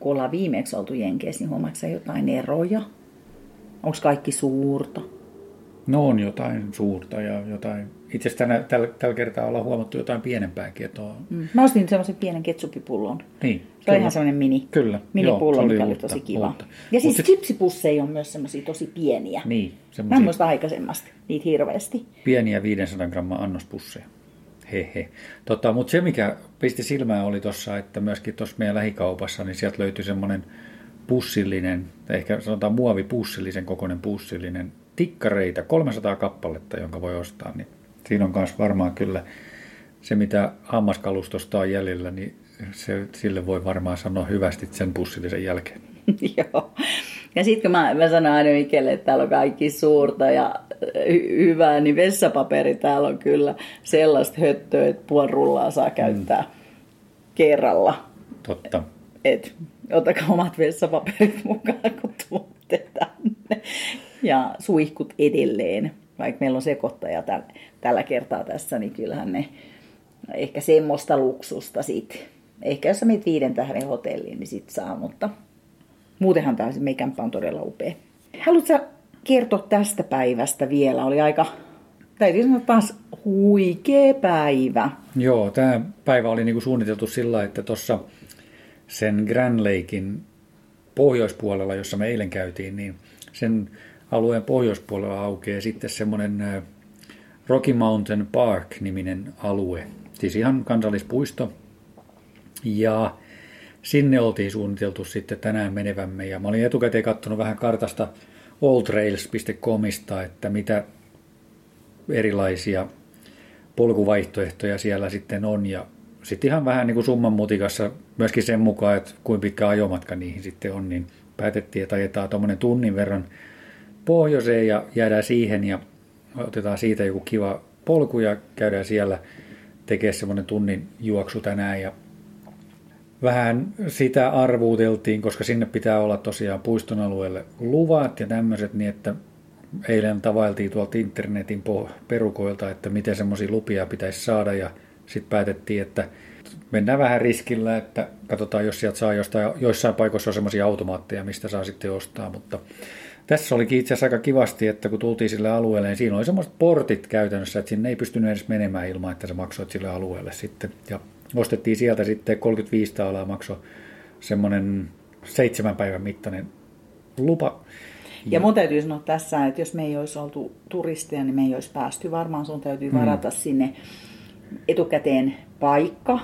kun ollaan viimeksi oltu Jenkeissä, niin huomaatko jotain eroja? Onko kaikki suurta? No on jotain suurta ja jotain, itse asiassa tänä, tällä, tällä kertaa ollaan huomattu jotain pienempääkin, että on, Mm. Mä ostin semmoisen pienen ketsupipullon. niin. Se on ihan semmoinen mini, Kyllä, minipullo, joo, se oli mikä oli uutta, tosi kiva. uutta. Ja siis sit- on myös semmoisia tosi pieniä. Niin, Mä en muista aikaisemmasta niitä hirveästi. pieniä 500 gramman annospusseja. Hehe. Tota, Mutta se, mikä pisti silmään, oli tuossa, että myöskin tuossa meidän lähikaupassa, niin sieltä löytyi semmoinen pussillinen, ehkä sanotaan muovipussillisen kokoinen pussillinen tikkareita, 300 kappaletta, jonka voi ostaa. Niin siinä on myös varmaan kyllä se, mitä hammaskalustosta on jäljellä, niin se, sille voi varmaan sanoa hyvästi sen pussillisen jälkeen. Joo. Ja sitten kun mä, mä sanon aina Mikelle, että täällä on kaikki suurta ja hy- hyvää, niin vessapaperi täällä on kyllä sellaista höttöä, että puoli rullaa saa käyttää mm. kerralla. Totta. Et otakaa omat vessapaperit mukaan, kun tuutte tänne. Ja suihkut edelleen. Vaikka meillä on sekoittaja täl, tällä kertaa tässä, niin kyllähän ne ehkä semmoista luksusta sit. Ehkä jos menet viiden tähden hotelliin, niin sit saa, mutta muutenhan tämä se meikämpä on todella upea. Haluatko kertoa tästä päivästä vielä? Oli aika täytyy sanoa taas huikea päivä. Joo, tämä päivä oli niinku suunniteltu sillä, että tuossa sen Grand Lakein pohjoispuolella, jossa me eilen käytiin, niin sen alueen pohjoispuolella aukeaa sitten semmoinen Rocky Mountain Park-niminen alue, siis ihan kansallispuisto. Ja sinne oltiin suunniteltu sitten tänään menevämme. Ja mä olin etukäteen katsonut vähän kartasta alltrails.comista, että mitä erilaisia polkuvaihtoehtoja siellä sitten on. Ja sitten ihan vähän niin kuin summan mutikassa myöskin sen mukaan, että kuinka pitkä ajomatka niihin sitten on, niin päätettiin, että ajetaan tuommoinen tunnin verran pohjoiseen ja jäädään siihen ja otetaan siitä joku kiva polku ja käydään siellä tekemään semmoinen tunnin juoksu tänään ja vähän sitä arvuuteltiin, koska sinne pitää olla tosiaan puiston alueelle luvat ja tämmöiset, niin että eilen tavailtiin tuolta internetin perukoilta, että miten semmoisia lupia pitäisi saada ja sitten päätettiin, että mennään vähän riskillä, että katsotaan, jos sieltä saa jostain, joissain paikoissa on semmoisia automaatteja, mistä saa sitten ostaa, mutta tässä olikin itse asiassa aika kivasti, että kun tultiin sille alueelle, niin siinä oli semmoiset portit käytännössä, että sinne ei pystynyt edes menemään ilman, että sä maksoit sille alueelle sitten. Ja ostettiin sieltä sitten 35 taalaa maksoi semmoinen seitsemän päivän mittainen lupa. Ja mun täytyy sanoa tässä, että jos me ei olisi oltu turisteja, niin me ei olisi päästy. Varmaan sun täytyy varata mm. sinne etukäteen paikka,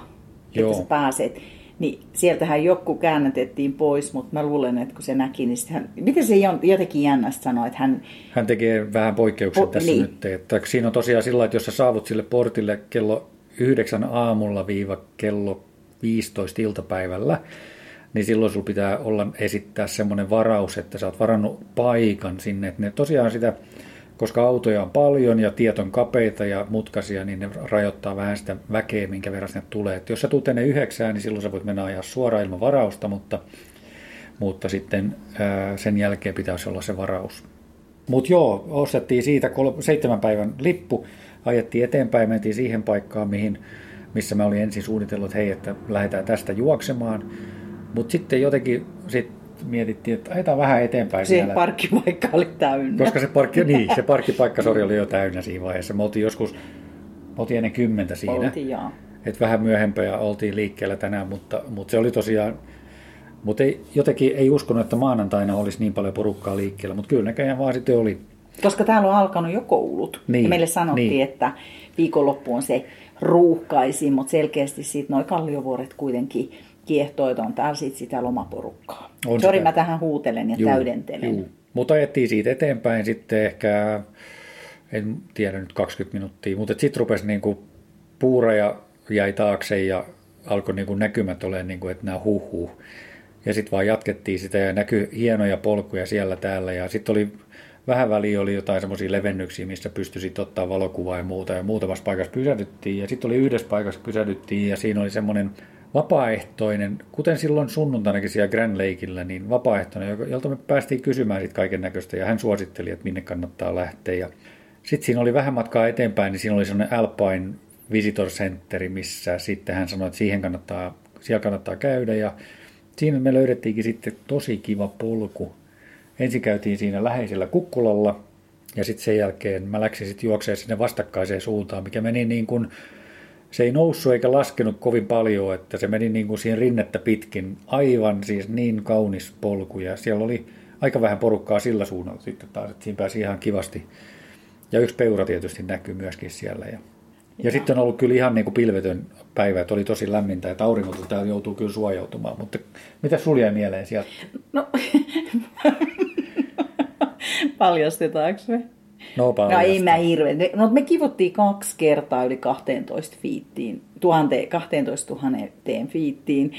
Joo. että sä pääset. Niin sieltähän joku käännätettiin pois, mutta mä luulen, että kun se näki, niin hän, miten se jotenkin jännästi sanoi, että hän... Hän tekee vähän poikkeuksia po- tässä niin. nyt. Että siinä on tosiaan sillä että jos sä saavut sille portille kello 9 aamulla viiva kello 15 iltapäivällä, niin silloin sulla pitää olla esittää semmoinen varaus, että sä oot varannut paikan sinne. Että ne tosiaan sitä koska autoja on paljon ja tiet on kapeita ja mutkaisia, niin ne rajoittaa vähän sitä väkeä, minkä verran sinne tulee. Et jos sä tulet ennen yhdeksään, niin silloin sä voit mennä ajaa suoraan ilman varausta, mutta, mutta sitten ää, sen jälkeen pitäisi olla se varaus. Mutta joo, ostettiin siitä kol- seitsemän päivän lippu, ajettiin eteenpäin, mentiin siihen paikkaan, mihin, missä mä olin ensin suunnitellut, että hei, että lähdetään tästä juoksemaan. Mutta sitten jotenkin sit mietittiin, että ajetaan vähän eteenpäin se siellä. parkkipaikka oli täynnä. Koska se, parkki, niin, se parkkipaikkasori oli jo täynnä siinä vaiheessa. Me oltiin joskus, me oltiin ennen kymmentä siinä. Oltiin. Et vähän myöhempää oltiin liikkeellä tänään, mutta, mutta se oli tosiaan, mutta ei, jotenkin ei uskonut, että maanantaina olisi niin paljon porukkaa liikkeellä, mutta kyllä näköjään vaan sitten oli. Koska täällä on alkanut jo koulut. Niin, ja meille sanottiin, niin. että viikonloppu on se ruuhkaisin, mutta selkeästi siitä noin kalliovuoret kuitenkin kiehtoita on täällä sit sitä lomaporukkaa. On Sori, sitä. mä tähän huutelen ja juu, täydentelen. Juu. Mutta ajettiin siitä eteenpäin sitten ehkä, en tiedä nyt 20 minuuttia, mutta sitten rupesi niinku puuraja jäi taakse ja alkoi niinku näkymät olemaan, niinku, että nämä huhuu. Ja sitten vaan jatkettiin sitä ja näkyi hienoja polkuja siellä täällä ja sitten oli vähän väliä oli jotain semmoisia levennyksiä, missä pystyi ottaa valokuvaa ja muuta. Ja muutamassa paikassa pysähdyttiin ja sitten oli yhdessä paikassa pysähdyttiin ja siinä oli semmoinen vapaaehtoinen, kuten silloin sunnuntainakin siellä Grand Lakeillä, niin vapaaehtoinen, jolta me päästiin kysymään sitten kaiken näköistä ja hän suositteli, että minne kannattaa lähteä. Ja sitten siinä oli vähän matkaa eteenpäin, niin siinä oli sellainen Alpine Visitor Center, missä sitten hän sanoi, että siihen kannattaa, siellä kannattaa käydä ja siinä me löydettiinkin sitten tosi kiva polku. Ensin käytiin siinä läheisellä kukkulalla ja sitten sen jälkeen mä läksin sitten juokseen sinne vastakkaiseen suuntaan, mikä meni niin kuin se ei noussut eikä laskenut kovin paljon, että se meni niin kuin siihen rinnettä pitkin. Aivan siis niin kaunis polku ja siellä oli aika vähän porukkaa sillä suunnalla sitten taas, että siinä pääsi ihan kivasti. Ja yksi peura tietysti näkyy myöskin siellä. Ja, ja, sitten on ollut kyllä ihan niin kuin pilvetön päivä, että oli tosi lämmintä, että täällä joutuu kyllä suojautumaan. Mutta mitä sulla jäi mieleen sieltä? No, paljastetaanko me? No, no ei mä hirveän. No, me kivuttiin kaksi kertaa yli 12 fiittiin, 12 000 fiittiin.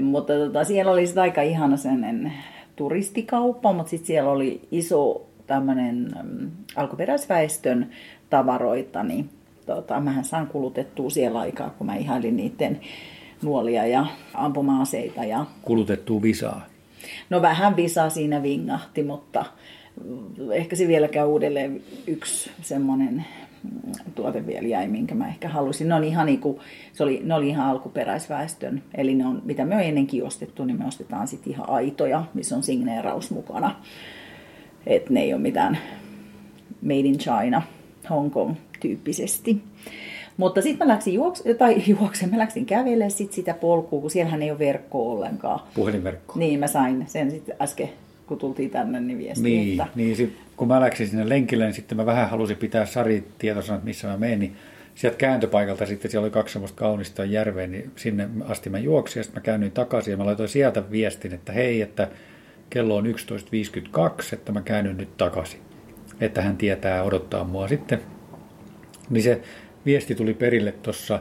Mutta tota, siellä oli aika ihana sellainen turistikauppa, mutta sitten siellä oli iso tämmöinen mm, alkuperäisväestön tavaroita, niin tota, mähän saan kulutettua siellä aikaa, kun mä ihailin niiden nuolia ja ampuma-aseita. Ja... Kulutettua visaa? No vähän visaa siinä vingahti, mutta ehkä se vielä käy uudelleen yksi semmoinen tuote vielä jäi, minkä mä ehkä halusin. Ne, on ihan niin kuin, se oli, ne oli ihan alkuperäisväestön, eli ne on, mitä me on ennenkin ostettu, niin me ostetaan sitten ihan aitoja, missä on signeeraus mukana. Että ne ei ole mitään made in China. Hongkong tyyppisesti. Mutta sitten mä läksin juokse, tai juokse, mä läksin kävelemään sit sitä polkua, kun siellähän ei ole verkkoa ollenkaan. Puhelinverkko. Niin, mä sain sen sitten äsken, kun tultiin tänne, niin viesti, Niin, että... niin sit, kun mä läksin sinne lenkille, niin sitten mä vähän halusin pitää Sari tietoisena, että missä mä menen, niin sieltä kääntöpaikalta sitten siellä oli kaksi semmoista kaunista järveä, niin sinne asti mä juoksin ja sitten mä käännyin takaisin ja mä laitoin sieltä viestin, että hei, että kello on 11.52, että mä käännyn nyt takaisin. Että hän tietää odottaa mua sitten. Niin se viesti tuli perille tuossa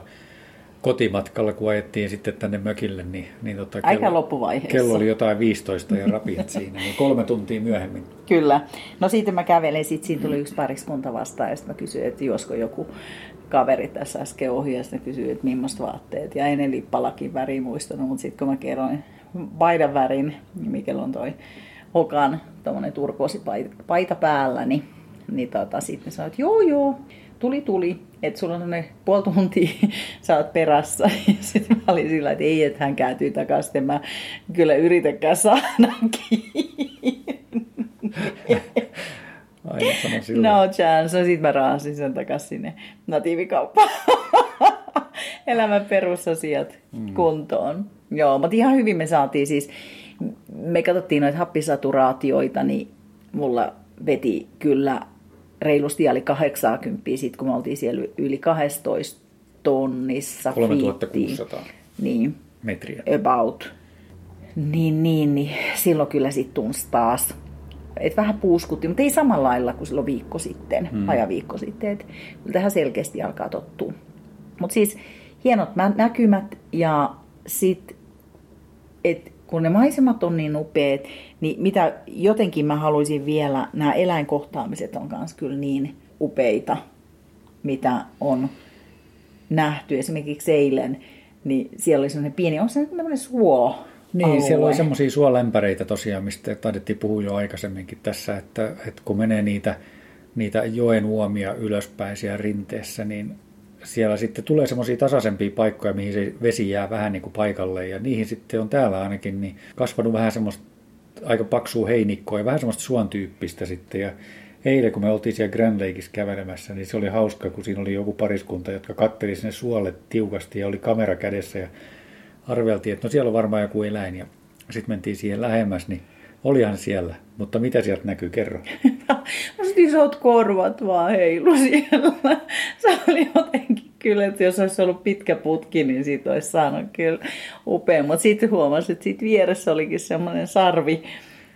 kotimatkalla, kun ajettiin sitten tänne mökille, niin, niin tota, Aika loppuvaiheessa. kello oli jotain 15 ja rapiat siinä, niin kolme tuntia myöhemmin. Kyllä. No siitä mä kävelin, sitten siinä tuli yksi pariskunta vastaan ja sitten mä kysyin, että josko joku kaveri tässä äsken ohi ja sitten kysyin, että millaista vaatteet. Ja en lippalakin väri muistanut, mutta sitten kun mä kerroin paidan värin, niin mikä on toi Hokan tuommoinen turkoosipaita päällä, niin, niin tota, sitten sanoin, että joo joo, tuli tuli, että sulla on ne puoli tuntia, sä oot perässä. Ja sitten mä olin sillä, että ei, että hän kääntyy takaisin, mä kyllä yritäkään saada. Aina silloin. No chance. No sit mä raasin sen takaisin sinne natiivikauppaan. Elämän perusasiat mm. kuntoon. Joo, mutta ihan hyvin me saatiin siis, me katsottiin noita happisaturaatioita, niin mulla veti kyllä reilusti ali 80, sit kun me oltiin siellä yli 12 tonnissa. 3600 fiittiin. Niin, metriä. about. Niin, niin, niin silloin kyllä sitten tunsi taas. Et vähän puuskutti, mutta ei samalla lailla kuin silloin viikko sitten, hmm. ajan viikko sitten. Et kyllä tähän selkeästi alkaa tottua. Mutta siis hienot mä- näkymät ja sitten, että kun ne maisemat on niin upeat, niin mitä jotenkin mä haluaisin vielä, nämä eläinkohtaamiset on kanssa kyllä niin upeita, mitä on nähty. Esimerkiksi eilen, niin siellä oli sellainen pieni, on se tämmöinen suo, Niin, alue. siellä oli semmoisia suolämpäreitä tosiaan, mistä taidettiin puhua jo aikaisemminkin tässä, että, että kun menee niitä, niitä joen uomia ylöspäin siellä rinteessä, niin siellä sitten tulee semmoisia tasaisempia paikkoja, mihin se vesi jää vähän niin kuin paikalle, ja niihin sitten on täällä ainakin niin kasvanut vähän semmoista aika paksua heinikkoa ja vähän semmoista suon tyyppistä sitten, ja eilen kun me oltiin siellä Grand Lakeissa kävelemässä, niin se oli hauska, kun siinä oli joku pariskunta, jotka katteli sinne suolle tiukasti ja oli kamera kädessä ja arveltiin, että no siellä on varmaan joku eläin ja sitten mentiin siihen lähemmäs, niin olihan siellä, mutta mitä sieltä näkyy, kerro. Musta isot korvat vaan heilu siellä. Se oli jotenkin kyllä, että jos olisi ollut pitkä putki, niin siitä olisi saanut kyllä upea. Mutta sitten huomasin, että siitä vieressä olikin semmoinen sarvi,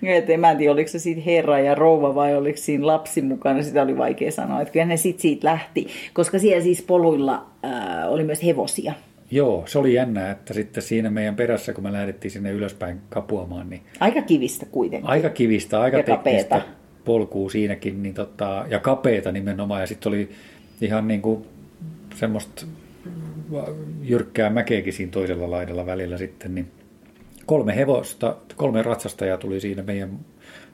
että en mä tiedä, oliko se siitä herra ja rouva vai oliko siinä lapsi mukana, sitä oli vaikea sanoa. Että kyllä ne sitten siitä lähti, koska siellä siis poluilla ää, oli myös hevosia. Joo, se oli jännä, että sitten siinä meidän perässä, kun me lähdettiin sinne ylöspäin kapuamaan, niin Aika kivistä kuitenkin. aika kivistä, aika Ja teknistä kapeeta. polkua siinäkin, niin tota, ja kapeeta nimenomaan, ja sitten oli ihan niin kuin semmoista jyrkkää mäkeäkin siinä toisella laidalla välillä sitten, niin kolme hevosta, kolme ratsastajaa tuli siinä meidän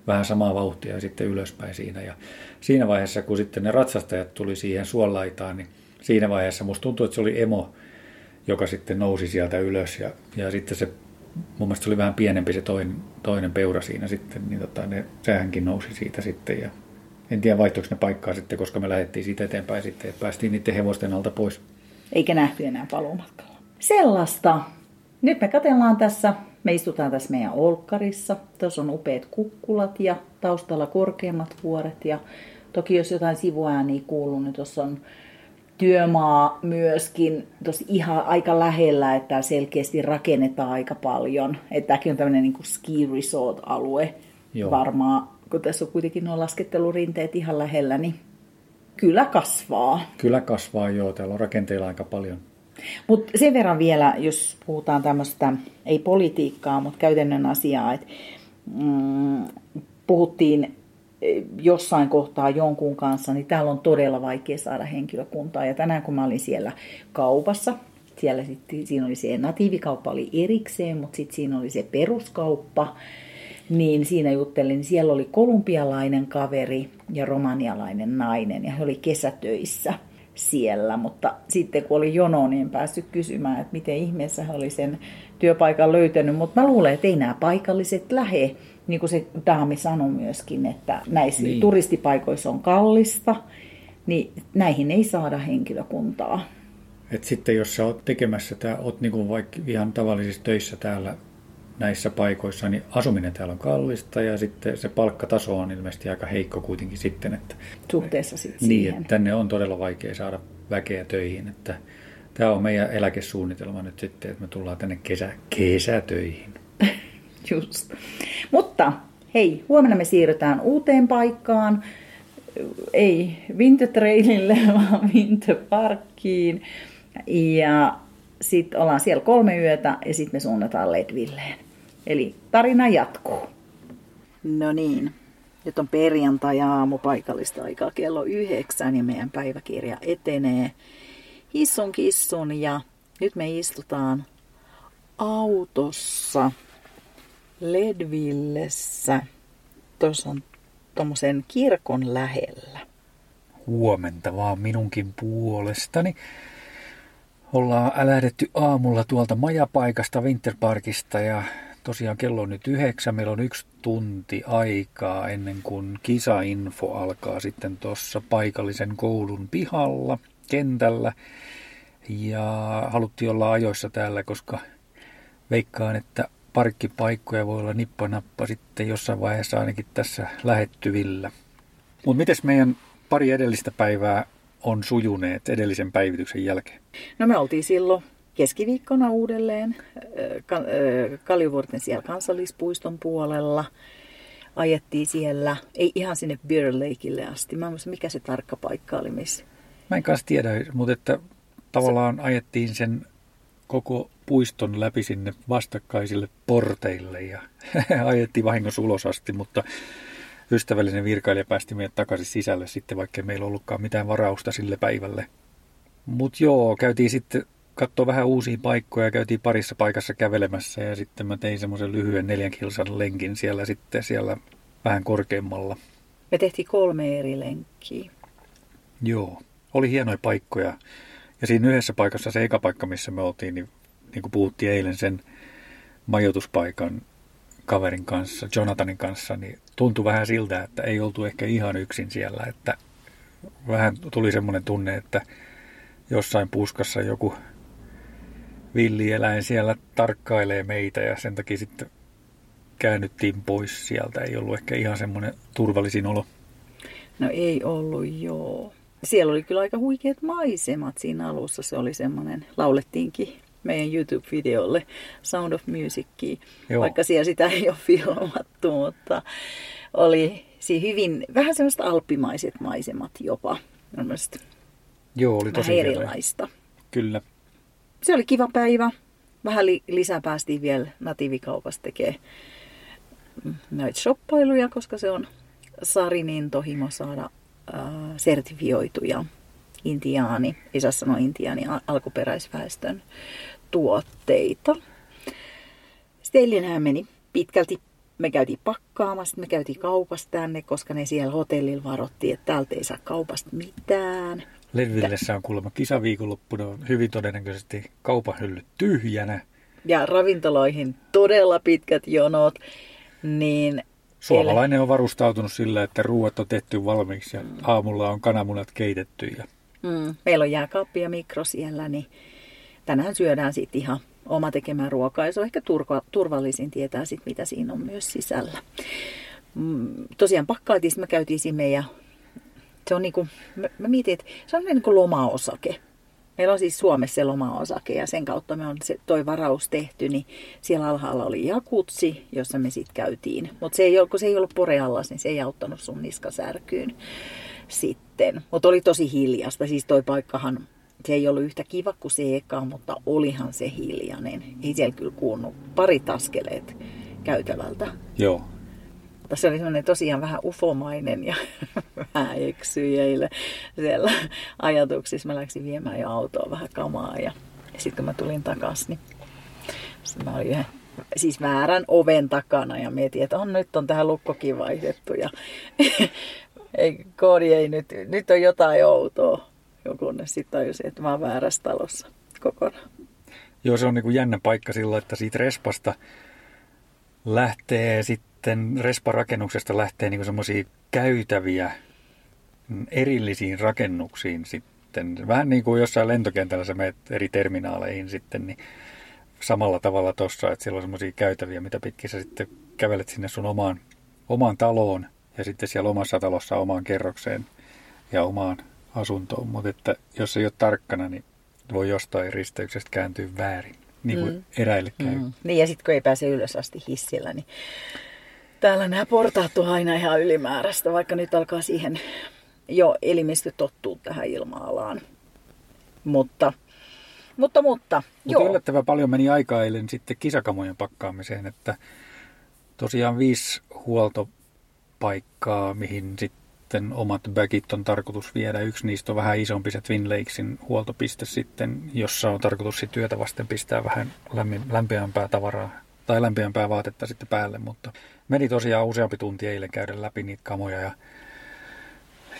vähän samaa vauhtia ja sitten ylöspäin siinä. Ja siinä vaiheessa, kun sitten ne ratsastajat tuli siihen suolaitaan, niin siinä vaiheessa musta tuntui, että se oli emo, joka sitten nousi sieltä ylös ja, ja sitten se, mun mielestä se oli vähän pienempi se toinen, toinen peura siinä sitten, niin tota, ne, sehän nousi siitä sitten ja en tiedä vaihtoiko ne paikkaa sitten, koska me lähdettiin siitä eteenpäin sitten, että päästiin niiden hevosten alta pois. eikä nähty enää paluumatkalla. Sellaista. Nyt me katellaan tässä, me istutaan tässä meidän olkkarissa. Tuossa on upeat kukkulat ja taustalla korkeammat vuoret. Ja toki jos jotain sivuääniä kuuluu, niin tuossa on työmaa myöskin tuossa ihan aika lähellä, että selkeästi rakennetaan aika paljon. Että tämäkin on tämmöinen niin ski resort-alue Joo. varmaan, kun tässä on kuitenkin nuo laskettelurinteet ihan lähellä, niin kyllä kasvaa. Kyllä kasvaa joo, täällä on rakenteilla aika paljon. Mutta sen verran vielä, jos puhutaan tämmöistä, ei politiikkaa, mutta käytännön asiaa, että mm, puhuttiin eh, jossain kohtaa jonkun kanssa, niin täällä on todella vaikea saada henkilökuntaa. Ja tänään kun mä olin siellä kaupassa, siellä sitten, siinä oli se natiivikauppa oli erikseen, mutta sitten siinä oli se peruskauppa, niin siinä juttelin, niin siellä oli kolumbialainen kaveri ja romanialainen nainen, ja he oli kesätöissä siellä, mutta sitten kun oli jono, niin en päässyt kysymään, että miten ihmeessä he oli sen työpaikan löytänyt, mutta mä luulen, että ei nämä paikalliset lähe, niin kuin se daami sanoi myöskin, että näissä niin. turistipaikoissa on kallista, niin näihin ei saada henkilökuntaa. Et sitten jos sä oot tekemässä, tää, oot niinku vaikka ihan tavallisissa töissä täällä näissä paikoissa, niin asuminen täällä on kallista ja sitten se palkkataso on ilmeisesti aika heikko kuitenkin sitten. Että, Suhteessa sitten niin, siihen. että tänne on todella vaikea saada väkeä töihin. Että tämä on meidän eläkesuunnitelma nyt sitten, että me tullaan tänne kesä, kesätöihin. Just. Mutta hei, huomenna me siirrytään uuteen paikkaan. Ei Wintertrailille, vaan Winterparkkiin. Ja sitten ollaan siellä kolme yötä ja sitten me suunnataan Ledvilleen. Eli tarina jatkuu. No niin, nyt on perjantai-aamu paikallista aikaa kello yhdeksän ja meidän päiväkirja etenee hissun kissun ja nyt me istutaan autossa Ledvillessä. Tuossa on tuommoisen kirkon lähellä. Huomenta vaan minunkin puolestani. Ollaan lähdetty aamulla tuolta majapaikasta Winterparkista ja tosiaan kello on nyt yhdeksän. Meillä on yksi tunti aikaa ennen kuin kisainfo alkaa sitten tuossa paikallisen koulun pihalla, kentällä. Ja haluttiin olla ajoissa täällä, koska veikkaan, että parkkipaikkoja voi olla nippanappa sitten jossain vaiheessa ainakin tässä lähettyvillä. Mutta miten meidän pari edellistä päivää on sujuneet edellisen päivityksen jälkeen? No me oltiin silloin keskiviikkona uudelleen Kaljuvuorten siellä kansallispuiston puolella. Ajettiin siellä, ei ihan sinne Beer Lakeille asti. Mä en muista, mikä se tarkka paikka oli, missä. Mä en kanssa tiedä, mutta että tavallaan ajettiin sen koko puiston läpi sinne vastakkaisille porteille ja ajettiin vahingossa ulos asti, mutta ystävällinen virkailija päästi meidät takaisin sisälle sitten, vaikka meillä ollutkaan mitään varausta sille päivälle. Mutta joo, käytiin sitten katsoa vähän uusia paikkoja, käytiin parissa paikassa kävelemässä ja sitten mä tein semmoisen lyhyen neljän kilsan lenkin siellä sitten siellä vähän korkeammalla. Me tehtiin kolme eri lenkkiä. Joo, oli hienoja paikkoja. Ja siinä yhdessä paikassa, se eka paikka, missä me oltiin, niin, niin kuin puhuttiin eilen sen majoituspaikan kaverin kanssa, Jonathanin kanssa, niin tuntui vähän siltä, että ei oltu ehkä ihan yksin siellä, että vähän tuli semmoinen tunne, että jossain puskassa joku villieläin siellä tarkkailee meitä ja sen takia sitten käännyttiin pois sieltä. Ei ollut ehkä ihan semmoinen turvallisin olo. No ei ollut, joo. Siellä oli kyllä aika huikeat maisemat siinä alussa. Se oli semmoinen, laulettiinkin meidän YouTube-videolle Sound of Musicia, Joo. vaikka siellä sitä ei ole filmattu, mutta oli siinä hyvin, vähän semmoista alppimaiset maisemat jopa. Joo, oli tosi vähän erilaista. Kyllä. Se oli kiva päivä. Vähän li- lisää päästiin vielä natiivikaupasta tekemään näitä shoppailuja, koska se on Sarin intohimo saada äh, sertifioituja intiaani, ei saa sanoa intiaani, alkuperäisväestön tuotteita. Sitten eilenhän meni pitkälti, me käytiin pakkaamassa, me käytiin kaupasta tänne, koska ne siellä hotellilla varoittiin, että täältä ei saa kaupasta mitään. Ledvillessä on kuulemma kisaviikonloppuna on hyvin todennäköisesti kaupan hyllyt tyhjänä. Ja ravintoloihin todella pitkät jonot, niin Suomalainen on varustautunut sillä, että ruuat on tehty valmiiksi ja aamulla on kananmunat keitetty. Ja Mm, meillä on jääkaappi ja mikro siellä, niin tänään syödään sitten ihan oma tekemää ruokaa. Ja se on ehkä turva, turvallisin tietää sitten, mitä siinä on myös sisällä. Mm, tosiaan pakkailtiin, me käytiin siinä meidän, se on niinku, mä, mä mietin, että se on niin kuin lomaosake. Meillä on siis Suomessa se lomaosake ja sen kautta me on se, toi varaus tehty, niin siellä alhaalla oli jakutsi, jossa me sitten käytiin. Mutta se ei, se ei ollut poreallas, niin se ei auttanut sun niskasärkyyn sitten. Mutta oli tosi hiljasta. Siis toi paikkahan, se ei ollut yhtä kiva kuin se eka, mutta olihan se hiljainen. Ei siellä kyllä kuulunut parit askeleet käytävältä. joo, Mutta se oli semmoinen tosiaan vähän ufomainen ja vähän eksyjäille siellä ajatuksissa. Mä läksin viemään jo autoa vähän kamaa ja, ja sitten kun mä tulin takaisin, niin mä olin yhden, siis väärän oven takana ja mietin, että on nyt on tähän lukkokin vaihdettu ja ei, koodi ei nyt, nyt on jotain outoa. Joku sitten tajusi, että mä oon väärässä talossa kokonaan. Joo, se on niin kuin jännä paikka sillä, että siitä respasta lähtee sitten, resparakennuksesta lähtee niin semmoisia käytäviä erillisiin rakennuksiin sitten. Vähän niin kuin jossain lentokentällä sä menet eri terminaaleihin sitten, niin samalla tavalla tuossa, että siellä on semmoisia käytäviä, mitä pitkin sä sitten kävelet sinne sun omaan, omaan taloon ja sitten siellä omassa talossa omaan kerrokseen ja omaan asuntoon. Mutta että jos ei ole tarkkana, niin voi jostain risteyksestä kääntyä väärin, niin kuin mm. eräille käy. Mm. Niin ja sitten kun ei pääse ylös asti hissillä, niin täällä nämä portaat on aina ihan ylimääräistä, vaikka nyt alkaa siihen jo elimistö tottuu tähän ilma-alaan. Mutta, mutta, mutta, mutta yllättävän paljon meni aikaa eilen sitten kisakamojen pakkaamiseen, että tosiaan viisi huoltopaikkaa, mihin sitten omat bagit on tarkoitus viedä. Yksi niistä on vähän isompi se Twin Lakesin huoltopiste sitten, jossa on tarkoitus sitten työtä vasten pistää vähän lämpimämpää tavaraa tai lämpimämpää vaatetta sitten päälle, mutta meni tosiaan useampi tunti eilen käydä läpi niitä kamoja ja,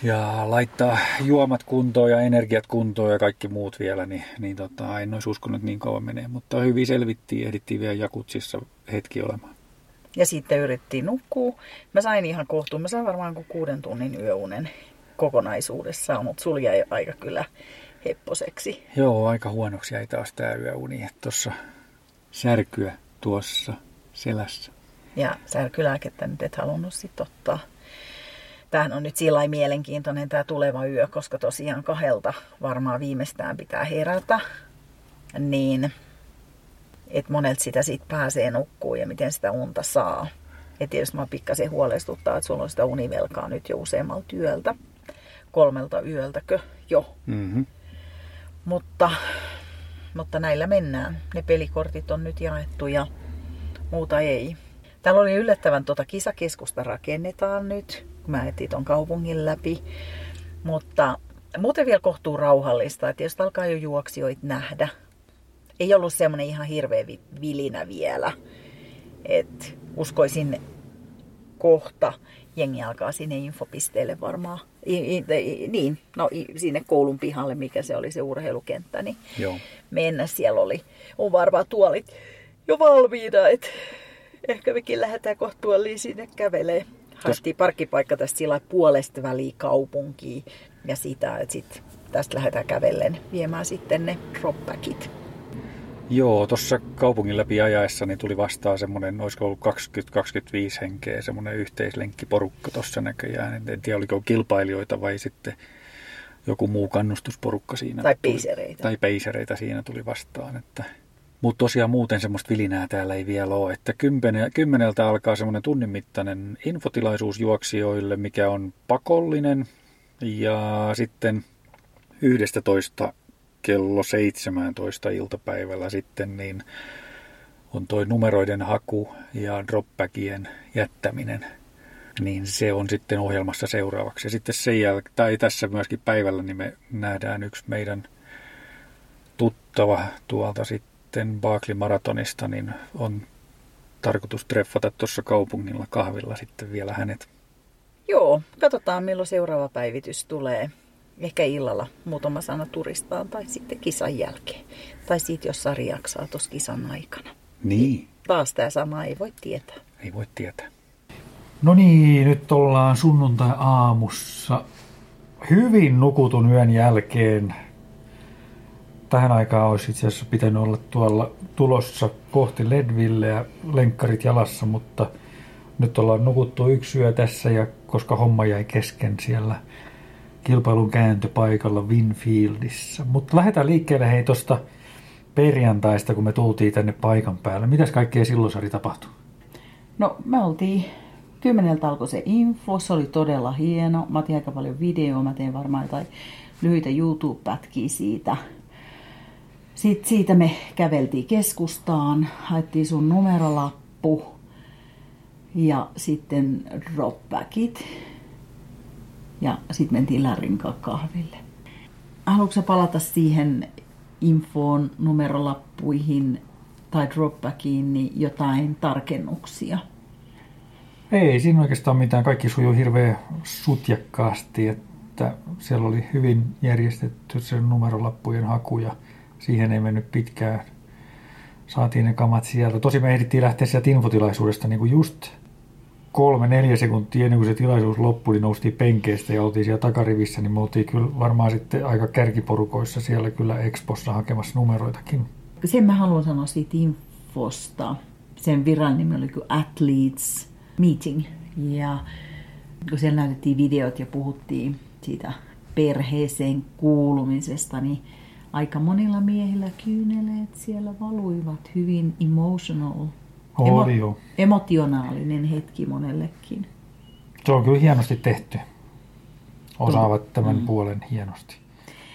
ja laittaa juomat kuntoon ja energiat kuntoon ja kaikki muut vielä, niin, niin tota, en olisi uskonut, niin kauan menee, mutta hyvin selvittiin, ehdittiin vielä jakutsissa hetki olemaan. Ja sitten yritettiin nukkua. Mä sain ihan kohtuun, mä sain varmaan kuin kuuden tunnin yöunen kokonaisuudessaan, mutta sul jäi aika kyllä hepposeksi. Joo, aika huonoksi jäi taas tämä yöuni, että tuossa särkyä tuossa selässä. Ja särkylääkettä nyt et halunnut sitten ottaa. Tämähän on nyt sillä mielenkiintoinen tämä tuleva yö, koska tosiaan kahdelta varmaan viimeistään pitää herätä. Niin, että monelta sitä sitten pääsee nukkuu ja miten sitä unta saa. Ja tietysti mä pikkasen huolestuttaa, että sulla on sitä univelkaa nyt jo useammalta työltä. Kolmelta yöltäkö jo. Mm-hmm. Mutta mutta näillä mennään. Ne pelikortit on nyt jaettu ja muuta ei. Täällä oli yllättävän tuota kisakeskusta rakennetaan nyt, kun mä etin ton kaupungin läpi. Mutta muuten vielä kohtuu rauhallista, että jos alkaa jo juoksijoit nähdä. Ei ollut semmoinen ihan hirveä vilinä vielä. Et uskoisin kohta jengi alkaa sinne infopisteelle varmaan, I, i, i, niin, no i, sinne koulun pihalle, mikä se oli se urheilukenttä, niin Joo. mennä. Siellä oli, on varmaan tuolit jo valmiina, että ehkä mekin lähdetään kohtuulliin sinne kävelee. Haettiin parkkipaikka tästä sillä puolesta väliin kaupunkiin ja sitä, että sit tästä lähdetään kävellen viemään sitten ne dropbackit. Joo, tuossa kaupungin läpi ajaessa niin tuli vastaan semmoinen, olisiko ollut 20-25 henkeä, semmoinen yhteislenkkiporukka tuossa näköjään. En, tiedä, oliko kilpailijoita vai sitten joku muu kannustusporukka siinä. Tai peisereitä. Tai peisereitä siinä tuli vastaan. Että. Mutta tosiaan muuten semmoista vilinää täällä ei vielä ole. Että kymmeneltä alkaa semmoinen tunnin mittainen infotilaisuus juoksijoille, mikä on pakollinen. Ja sitten 11 kello 17 iltapäivällä sitten niin on toi numeroiden haku ja dropbackien jättäminen, niin se on sitten ohjelmassa seuraavaksi. Ja sitten sen jälkeen, tai tässä myöskin päivällä, niin me nähdään yksi meidän tuttava tuolta sitten Barkley Maratonista, niin on tarkoitus treffata tuossa kaupungilla kahvilla sitten vielä hänet. Joo, katsotaan milloin seuraava päivitys tulee ehkä illalla muutama sana turistaan tai sitten kisan jälkeen. Tai sitten jos Sari jaksaa tuossa kisan aikana. Niin. Taas tämä sama ei voi tietää. Ei voi tietää. No niin, nyt ollaan sunnuntai-aamussa hyvin nukutun yön jälkeen. Tähän aikaan olisi itse asiassa pitänyt olla tuolla tulossa kohti Ledville ja lenkkarit jalassa, mutta nyt ollaan nukuttu yksi yö tässä ja koska homma jäi kesken siellä – kilpailun kääntöpaikalla Winfieldissa. Mutta lähdetään liikkeelle hei tuosta perjantaista, kun me tultiin tänne paikan päälle. Mitäs kaikkea silloin Sari tapahtui? No me oltiin, kymmeneltä alkoi se info, se oli todella hieno. Mä tein aika paljon videoa, mä tein varmaan jotain lyhyitä YouTube-pätkiä siitä. Sitten siitä me käveltiin keskustaan, haettiin sun numerolappu ja sitten dropbackit ja sitten mentiin Lärin kahville. Haluatko palata siihen infoon, numerolappuihin tai dropbackiin niin jotain tarkennuksia? Ei siinä oikeastaan mitään. Kaikki sujuu hirveän sutjakkaasti, että siellä oli hyvin järjestetty se numerolappujen haku ja siihen ei mennyt pitkään. Saatiin ne kamat sieltä. Tosi me ehdittiin lähteä sieltä infotilaisuudesta niin kuin just kolme, neljä sekuntia ennen kuin se tilaisuus loppui, niin noustiin penkeistä ja oltiin siellä takarivissä, niin me oltiin kyllä varmaan sitten aika kärkiporukoissa siellä kyllä Expossa hakemassa numeroitakin. Sen mä haluan sanoa siitä infosta. Sen viran nimi oli kuin Athletes Meeting. Ja kun siellä näytettiin videot ja puhuttiin siitä perheeseen kuulumisesta, niin aika monilla miehillä kyyneleet siellä valuivat hyvin emotional, Oli jo. emotionaalinen hetki monellekin. Se on kyllä hienosti tehty. Osaavat tämän mm. puolen hienosti.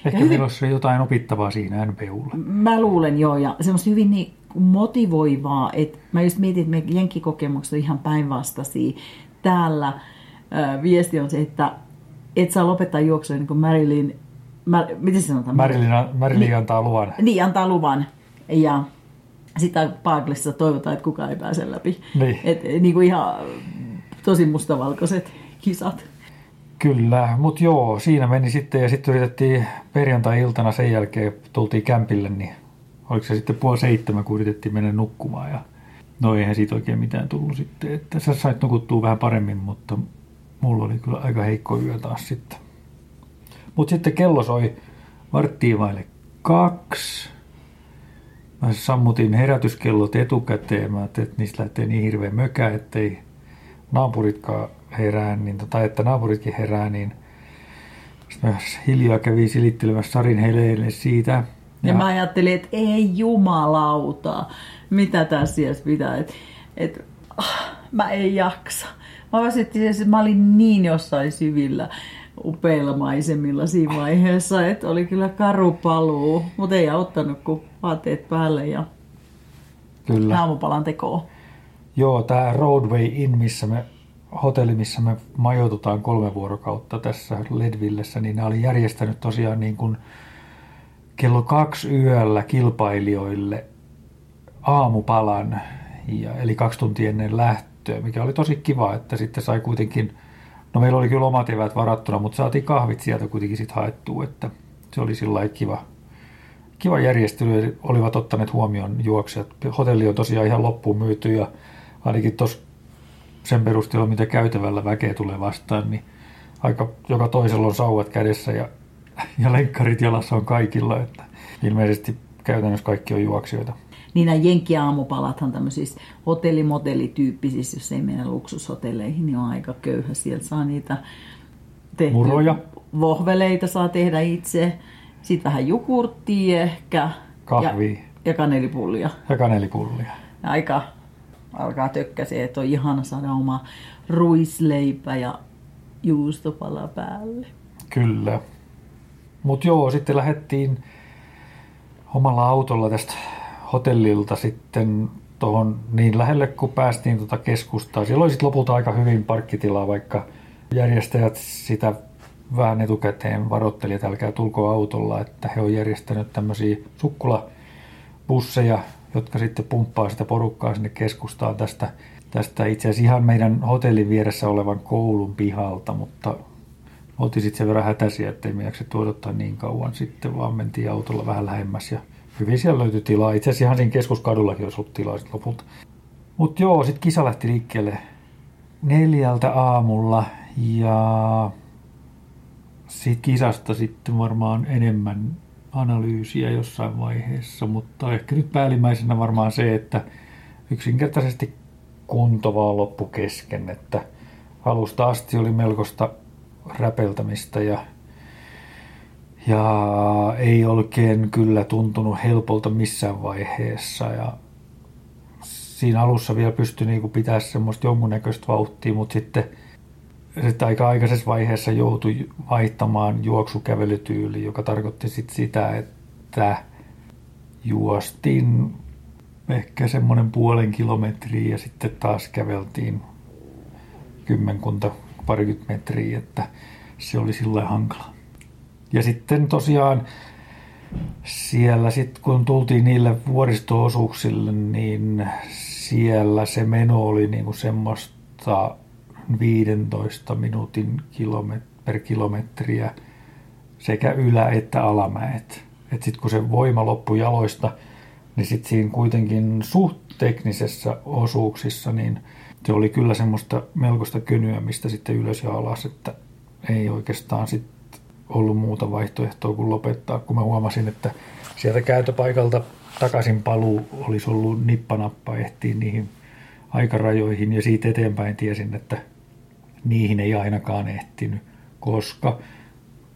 Ehkä hyvin- meillä olisi jotain opittavaa siinä NPUlle. Mä luulen joo, ja semmoista hyvin niin motivoivaa, että mä just mietin, että meidän jenkkikokemukset on ihan päinvastaisia. Täällä äh, viesti on se, että et saa lopettaa juoksua niin kuin Marilyn, Mar, miten se sanotaan? Marilyn, Marilyn antaa luvan. Niin, antaa luvan. Ja sitä Paaglissa toivotaan, että kukaan ei pääse läpi. Niin. Et, niin kuin ihan tosi mustavalkoiset kisat. Kyllä, mutta joo, siinä meni sitten ja sitten yritettiin perjantai-iltana sen jälkeen, tultiin kämpille, niin oliko se sitten puoli seitsemän, kun yritettiin mennä nukkumaan ja no eihän siitä oikein mitään tullut sitten, että sä sait nukuttua vähän paremmin, mutta mulla oli kyllä aika heikko yö taas sitten. Mutta sitten kello soi varttiin vaille kaksi. Mä sammutin herätyskellot etukäteen. Mä ajattelin, että niistä lähtee niin hirveä mökä, ettei naapuritkaan herää, niin, tai että naapuritkin herää, niin sitten mä hiljaa kävin silittelemässä Sarin heleille siitä. Ja, ja mä ajattelin, että ei jumalauta, mitä tässä edes pitää. Et, et, ah, mä en jaksa. Mä että mä olin niin jossain syvillä upeilla maisemilla siinä vaiheessa, että oli kyllä karu paluu, mutta ei auttanut kuin vaatteet päälle ja Kyllä. aamupalan tekoon. Joo, tämä Roadway Inn, missä me, hotelli, missä me majoitutaan kolme vuorokautta tässä Ledvillessä, niin ne oli järjestänyt tosiaan niin kuin kello kaksi yöllä kilpailijoille aamupalan, ja, eli kaksi tuntia ennen lähtöä, mikä oli tosi kiva, että sitten sai kuitenkin, no meillä oli kyllä omat eväät varattuna, mutta saatiin kahvit sieltä kuitenkin sitten haettua, että se oli sillä kiva, kiva järjestely, olivat ottaneet huomioon juoksijat. Hotelli on tosiaan ihan loppuun myyty ja ainakin tuossa sen perusteella, mitä käytävällä väkeä tulee vastaan, niin aika joka toisella on sauvat kädessä ja, ja lenkkarit jalassa on kaikilla, että ilmeisesti käytännössä kaikki on juoksijoita. Niin nämä jenkkiaamupalathan tämmöisissä hotellimodellityyppisissä, jos ei mennä luksushotelleihin, niin on aika köyhä. Sieltä saa niitä tehtyä. Muroja. Vohveleita saa tehdä itse. Sitten vähän jukurttia ehkä. Kahvia. Ja, ja kanelipullia. Ja kanelipullia. Aika alkaa tökkäsee, että on ihana saada oma ruisleipä ja juustopala päälle. Kyllä. Mutta joo, sitten lähdettiin omalla autolla tästä hotellilta sitten tuohon niin lähelle, kun päästiin tuota keskustaa. Siellä oli sitten lopulta aika hyvin parkkitilaa, vaikka järjestäjät sitä vähän etukäteen varoitteli, että älkää tulko autolla, että he on järjestänyt tämmöisiä sukkulabusseja, jotka sitten pumppaa sitä porukkaa sinne keskustaan tästä, tästä itse asiassa ihan meidän hotellin vieressä olevan koulun pihalta, mutta oltiin sitten sen verran hätäisiä, ettei me jaksettu odottaa niin kauan sitten, vaan mentiin autolla vähän lähemmäs ja hyvin siellä löytyi tilaa. Itse asiassa ihan siinä keskuskadullakin olisi ollut tilaa sit lopulta. Mutta joo, sitten kisa lähti liikkeelle neljältä aamulla ja siitä kisasta sitten varmaan enemmän analyysiä jossain vaiheessa, mutta ehkä nyt päällimmäisenä varmaan se, että yksinkertaisesti kunto vaan loppu kesken, että alusta asti oli melkoista räpeltämistä ja, ja ei oikein kyllä tuntunut helpolta missään vaiheessa ja siinä alussa vielä pystyi niin pitää semmoista jonkunnäköistä vauhtia, mutta sitten, sitten aika aikaisessa vaiheessa joutui vaihtamaan juoksukävelytyyli, joka tarkoitti sitten sitä, että juostiin ehkä semmoinen puolen kilometriä ja sitten taas käveltiin kymmenkunta, parikymmentä metriä, että se oli sillä hankala. Ja sitten tosiaan siellä sitten kun tultiin niille vuoristoosuuksille, niin siellä se meno oli niinku semmoista 15 minuutin kilomet- per kilometriä sekä ylä- että alamäet. Et sitten kun se voima loppui jaloista, niin sitten siinä kuitenkin suht teknisessä osuuksissa, niin se oli kyllä semmoista melkoista könyämistä sitten ylös ja alas, että ei oikeastaan sitten ollut muuta vaihtoehtoa kuin lopettaa, kun mä huomasin, että sieltä käytöpaikalta takaisin paluu olisi ollut nippanappa ehtiin niihin aikarajoihin ja siitä eteenpäin tiesin, että niihin ei ainakaan ehtinyt, koska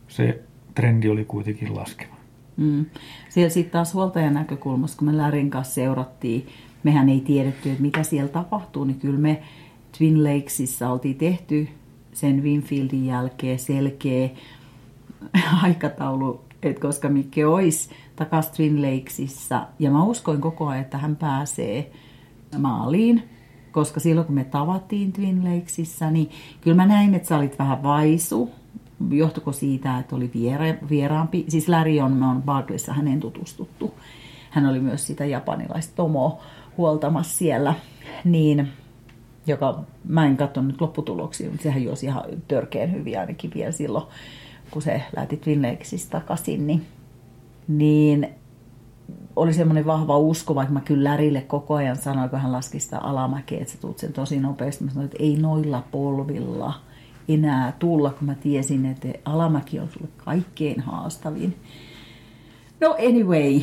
se trendi oli kuitenkin laskeva. Mm. Siellä sitten taas huoltajan näkökulmasta, kun me Lärin kanssa seurattiin, mehän ei tiedetty, että mitä siellä tapahtuu, niin kyllä me Twin Lakesissa oltiin tehty sen Winfieldin jälkeen selkeä aikataulu, että koska Mikke olisi takaisin Twin Lakesissa, ja mä uskoin koko ajan, että hän pääsee maaliin, koska silloin kun me tavattiin Twin Lakesissa, niin kyllä mä näin, että sä olit vähän vaisu, johtuko siitä, että oli viera, vieraampi, siis Larry on, me on Barclayssa hänen tutustuttu. Hän oli myös sitä japanilaista Tomo huoltamassa siellä, niin, joka mä en katsonut lopputuloksia, mutta sehän juosi ihan törkeän hyvin ainakin vielä silloin, kun se lähti Twin Lakesista takaisin, niin, niin oli semmoinen vahva usko, vaikka mä kyllä Lärille koko ajan sanoin, kun hän laski sitä alamäkeä, että sä tuut sen tosi nopeasti. Mä sanoin, että ei noilla polvilla – enää tulla, kun mä tiesin, että alamäki on sulle kaikkein haastavin. No anyway,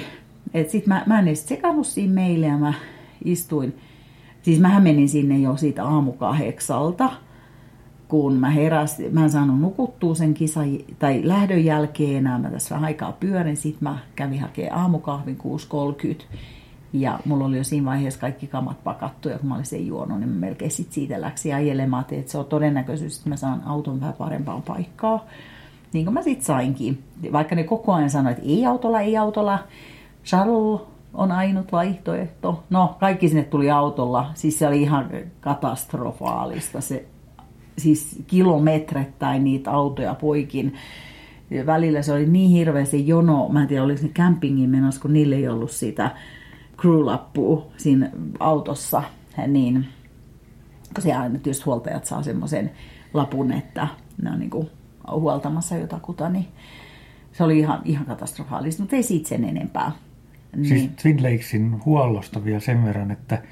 että sit mä, mä en edes sekannut siinä meille ja mä istuin, siis mähän menin sinne jo siitä aamukahdeksalta, kun mä heräsin, mä en saanut nukuttua sen kisa, tai lähdön jälkeen enää, mä tässä vähän aikaa pyörin, sit mä kävin hakemaan aamukahvin 6.30, ja mulla oli jo siinä vaiheessa kaikki kamat pakattu, ja kun mä olin sen juonut, niin mä melkein sit siitä läksi ajelemaan, että se on todennäköisyys, että mä saan auton vähän parempaan paikkaan. Niin kuin mä sit sainkin. Vaikka ne koko ajan sanoivat, että ei autolla, ei autolla. Charles on ainut vaihtoehto. No, kaikki sinne tuli autolla. Siis se oli ihan katastrofaalista. Se, siis kilometrettäin niitä autoja poikin. Ja välillä se oli niin hirveä se jono. Mä en tiedä, oliko ne campingin menossa, kun niille ei ollut sitä crew-lappua siinä autossa, niin kun se aina tietysti huoltajat saa semmoisen lapun, että ne on niin kuin huoltamassa jotakuta, niin se oli ihan, ihan katastrofaalista, mutta ei siitä sen enempää. Siis niin. Siis Twin Lakesin huollosta vielä sen verran, että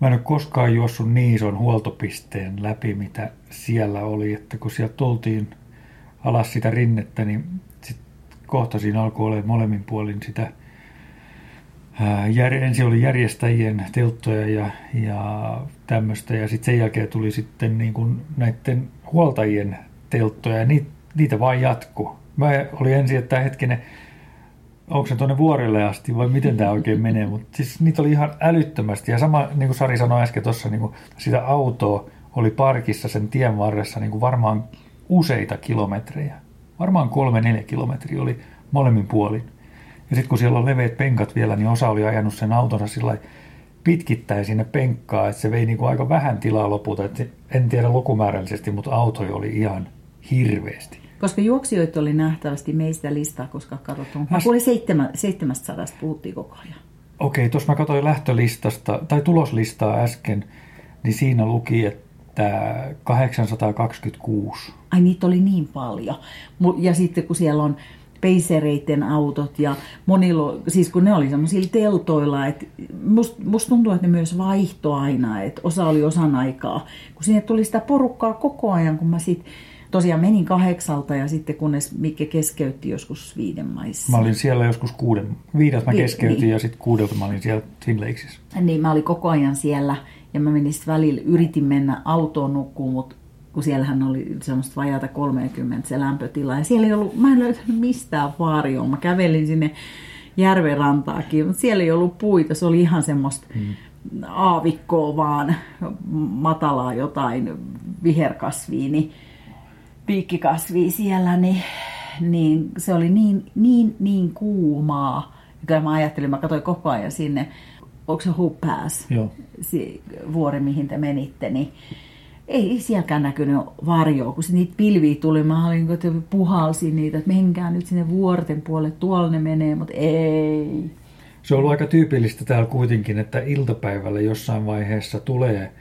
mä en ole koskaan juossut niin ison huoltopisteen läpi, mitä siellä oli, että kun sieltä tultiin alas sitä rinnettä, niin sit kohta siinä alkoi olla molemmin puolin sitä jär, ensin oli järjestäjien telttoja ja, ja tämmöistä, ja sitten sen jälkeen tuli sitten niin kuin näiden huoltajien telttoja, ja niitä, niitä vaan jatku. Mä olin ensin, että hetkinen, onko se tuonne vuorelle asti vai miten tämä oikein menee, mutta siis niitä oli ihan älyttömästi. Ja sama, niin kuin Sari sanoi äsken tuossa, niin sitä autoa oli parkissa sen tien varressa niin kuin varmaan useita kilometrejä. Varmaan kolme, neljä kilometriä oli molemmin puolin. Ja sitten kun siellä on leveät penkat vielä, niin osa oli ajanut sen autonsa sillä pitkittäin sinne penkkaa, että se vei niin kuin aika vähän tilaa lopulta. Että en tiedä lukumäärällisesti, mutta autoja oli ihan hirveästi. Koska juoksijoita oli nähtävästi meistä listaa, koska katsotaan. Mä seitsemän, 700 puhuttiin koko ajan. Okei, tuossa mä katsoin lähtölistasta, tai tuloslistaa äsken, niin siinä luki, että 826. Ai niitä oli niin paljon. Ja sitten kun siellä on peisereiden autot ja monilla, siis kun ne oli semmoisilla teltoilla, että musta must tuntuu, että ne myös vaihto aina, että osa oli osan aikaa, kun sinne tuli sitä porukkaa koko ajan, kun mä sitten tosiaan menin kahdeksalta ja sitten kunnes Mikke keskeytti joskus viiden maissa. Mä olin siellä joskus kuuden, viideltä mä keskeytin niin. ja sitten kuudelta mä olin siellä Twin Lakesissa. Niin, mä olin koko ajan siellä ja mä menin sitten välillä, yritin mennä autoon nukkuun, mutta kun siellähän oli semmoista vajata 30 se lämpötila. Ja siellä ei ollut, mä en löytänyt mistään vaarioa. Mä kävelin sinne järven rantaakin, mutta siellä ei ollut puita. Se oli ihan semmoista hmm. aavikkoa vaan, matalaa jotain viherkasvia, niin piikkikasvia siellä, niin, niin se oli niin, niin, niin kuumaa. Ja kyllä mä ajattelin, mä katsoin koko ajan sinne, onko se Pass, Joo. Se vuori mihin te menitte, niin ei sielläkään näkynyt varjoa, kun niitä pilviä tuli. Mä olin, että puhalsin niitä, että menkää nyt sinne vuorten puolelle, tuolla ne menee, mutta ei. Se on ollut aika tyypillistä täällä kuitenkin, että iltapäivällä jossain vaiheessa tulee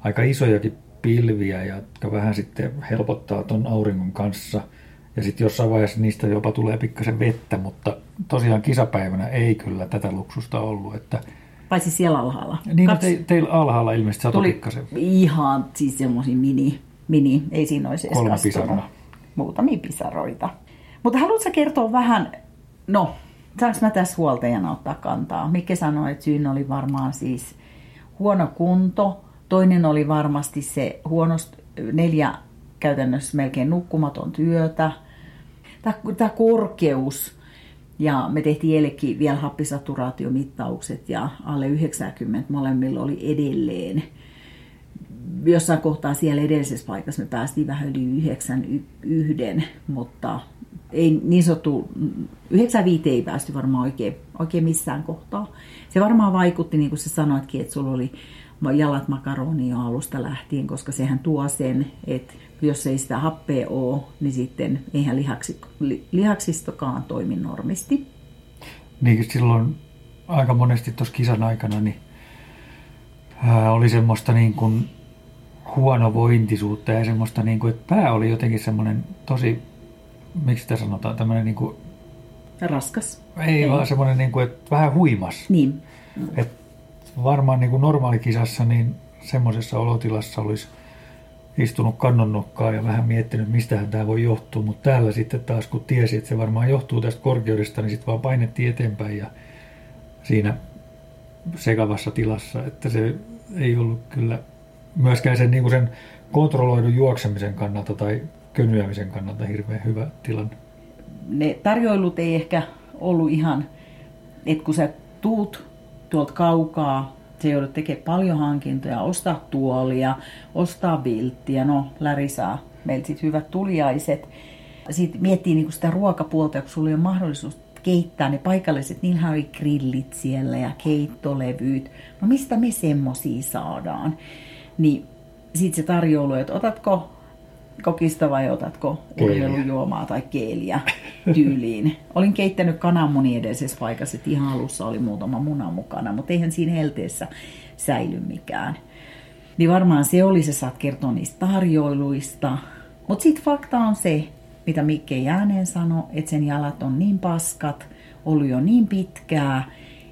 aika isojakin pilviä, jotka vähän sitten helpottaa tuon auringon kanssa. Ja sitten jossain vaiheessa niistä jopa tulee pikkasen vettä, mutta tosiaan kisapäivänä ei kyllä tätä luksusta ollut. Että Paitsi siellä alhaalla. niin, no te, teillä alhaalla ilmeisesti satoi Tuli pikkasen. ihan siis semmoisia mini, mini, ei siinä olisi edes Kolme kastunut. pisaraa. Muutamia pisaroita. Mutta haluatko kertoa vähän, no, saanko mä tässä huoltajana ottaa kantaa? Mikke sanoi, että syyn oli varmaan siis huono kunto. Toinen oli varmasti se huonost, neljä käytännössä melkein nukkumaton työtä. Tämä korkeus, ja me tehtiin eilenkin vielä happisaturaatiomittaukset ja alle 90 molemmilla oli edelleen. Jossain kohtaa siellä edellisessä paikassa me päästiin vähän yli 91, mutta ei niin sanottu, 95 ei päästy varmaan oikein, oikein missään kohtaa. Se varmaan vaikutti, niin kuin sä sanoitkin, että sulla oli jalat makaroni jo alusta lähtien, koska sehän tuo sen, että jos ei sitä happea ole, niin sitten eihän lihaksi, li, lihaksistokaan toimi normisti. Niin silloin aika monesti tuossa kisan aikana niin, ää, oli semmoista niin kuin huonovointisuutta ja semmoista, niin kuin, että pää oli jotenkin semmoinen tosi, miksi sitä sanotaan, tämmöinen niin kuin, Raskas. ei, ei. vaan semmoinen, niin kuin, että vähän huimas. Niin. Et varmaan niin kuin normaalikisassa niin semmoisessa olotilassa olisi istunut kannonnokkaa ja vähän miettinyt, mistähän tämä voi johtua, mutta täällä sitten taas kun tiesi, että se varmaan johtuu tästä korkeudesta, niin sitten vaan painettiin eteenpäin ja siinä sekavassa tilassa, että se ei ollut kyllä myöskään sen, niin kuin sen kontrolloidun juoksemisen kannalta tai könyämisen kannalta hirveän hyvä tilanne. Ne tarjoilut ei ehkä ollut ihan, että kun sä tuut tuolta kaukaa, se joudut tekemään paljon hankintoja, ostaa tuolia, ostaa vilttiä, no Läri saa meiltä sitten hyvät tuliaiset. Sitten miettii niinku sitä ruokapuolta, kun sulla ei ole mahdollisuus keittää ne paikalliset, niillähän oli grillit siellä ja keittolevyt. No mistä me semmosia saadaan? Niin sitten se tarjoulu, että otatko kokista vai otatko Keeliä. urheilujuomaa tai keeliä tyyliin. Olin keittänyt kananmuni edellisessä paikassa, että ihan alussa oli muutama muna mukana, mutta eihän siinä helteessä säily mikään. Niin varmaan se oli, se saat kertoa niistä tarjoiluista. Mutta sitten fakta on se, mitä Mikke Jääneen sanoi, että sen jalat on niin paskat, ollut jo niin pitkää,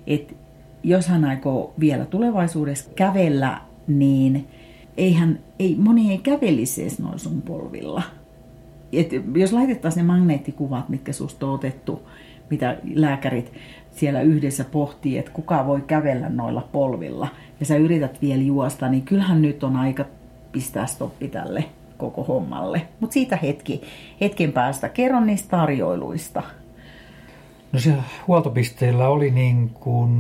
että jos hän aikoo vielä tulevaisuudessa kävellä, niin eihän, ei, moni ei kävelisi edes noin sun polvilla. Et jos laitettaisiin ne magneettikuvat, mitkä susta on otettu, mitä lääkärit siellä yhdessä pohtii, että kuka voi kävellä noilla polvilla, ja sä yrität vielä juosta, niin kyllähän nyt on aika pistää stoppi tälle koko hommalle. Mutta siitä hetki, hetken päästä kerron niistä tarjoiluista. No siellä huoltopisteillä oli niin kuin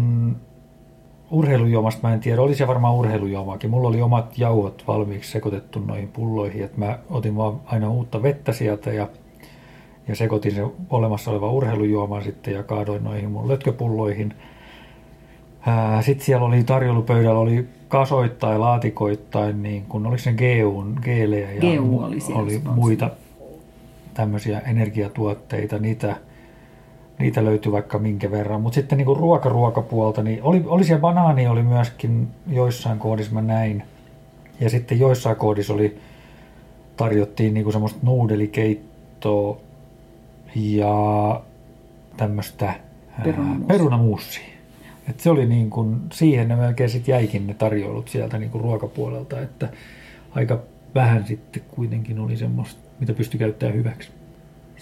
urheilujuomasta mä en tiedä, oli se varmaan urheilujuomaakin. Mulla oli omat jauhot valmiiksi sekoitettu noihin pulloihin, että mä otin vaan aina uutta vettä sieltä ja, ja sekoitin se olemassa oleva urheilujuoman sitten ja kaadoin noihin mun lötköpulloihin. Sitten siellä oli tarjoulupöydällä oli kasoittain, laatikoittain, niin kun oliko se GUn, geelejä ja GU oli oli muita tämmöisiä energiatuotteita, niitä, niitä löytyi vaikka minkä verran. Mutta sitten niin ruokaruokapuolta, niin oli, oli siellä banaani oli myöskin joissain kohdissa mä näin. Ja sitten joissain kohdissa oli, tarjottiin niin semmoista nuudelikeittoa ja tämmöistä perunamuusia. Et se oli niin kuin, siihen ne melkein sit jäikin ne tarjoilut sieltä niin kuin ruokapuolelta, että aika vähän sitten kuitenkin oli semmoista, mitä pystyi käyttämään hyväksi.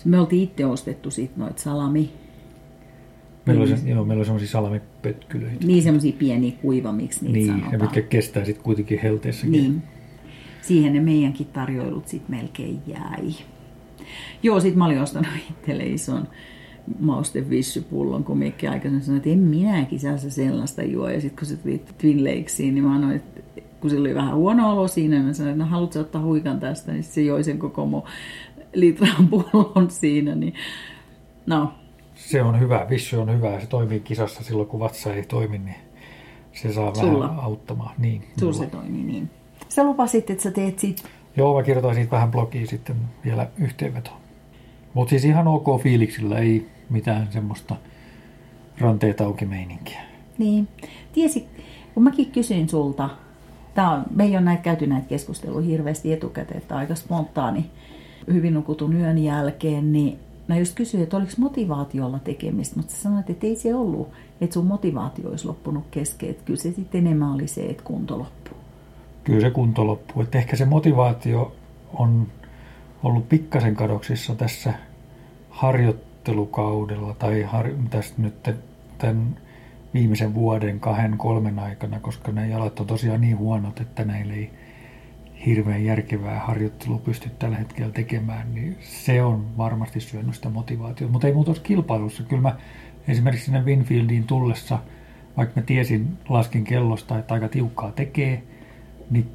Me oltiin itse ostettu sit noita salami, Meillä oli, se, joo, meillä oli semmoisia salamipötkylöitä. niin semmoisia pieniä kuivamiksi niitä Niin, ja sanotaan. mitkä kestää sitten kuitenkin helteessäkin. Niin. Siihen ne meidänkin tarjoilut sitten melkein jäi. Joo, sit mä olin ostanut itselle ison maustevissypullon, kun Mikki aikaisemmin sanoi, että en minäkin saa se sellaista juo. Ja sitten kun se tuli Twin Lakesiin, niin mä sanoin, että kun sillä oli vähän huono olo siinä, niin mä sanoin, että no haluatko ottaa huikan tästä, niin se joi sen koko mun litran pullon siinä. Niin... No, Se on hyvä, vissy on hyvä, se toimii kisassa silloin, kun vatsa ei toimi, niin se saa Sulla? vähän auttamaan. Niin, sulla se toimi niin. Sä lupasit, että sä teet sit Joo, mä kirjoitan siitä vähän blogiin sitten vielä yhteenvetoa. Mutta siis ihan ok fiiliksillä, ei mitään semmoista ranteet auki meininkiä. Niin. Tiesi, kun mäkin kysyin sulta, tää on, me ei ole näitä käyty näitä keskusteluja hirveästi etukäteen, että aika spontaani hyvin nukutun yön jälkeen, niin mä just kysyin, että oliko motivaatiolla tekemistä, mutta sä sanoit, että ei se ollut, että sun motivaatio olisi loppunut kesken. Että kyllä se sitten enemmän oli se, että kunto loppuu. Kyllä se kunto loppuu. Että ehkä se motivaatio on ollut pikkasen kadoksissa tässä harjoittelukaudella tai har, tästä nyt tämän viimeisen vuoden, kahden, kolmen aikana, koska ne jalat on tosiaan niin huonot, että näillä ei hirveän järkevää harjoittelua pysty tällä hetkellä tekemään, niin se on varmasti syönyt sitä motivaatiota. Mutta ei muuta kilpailussa. Kyllä mä esimerkiksi sinne Winfieldiin tullessa, vaikka mä tiesin, laskin kellosta, että aika tiukkaa tekee, niin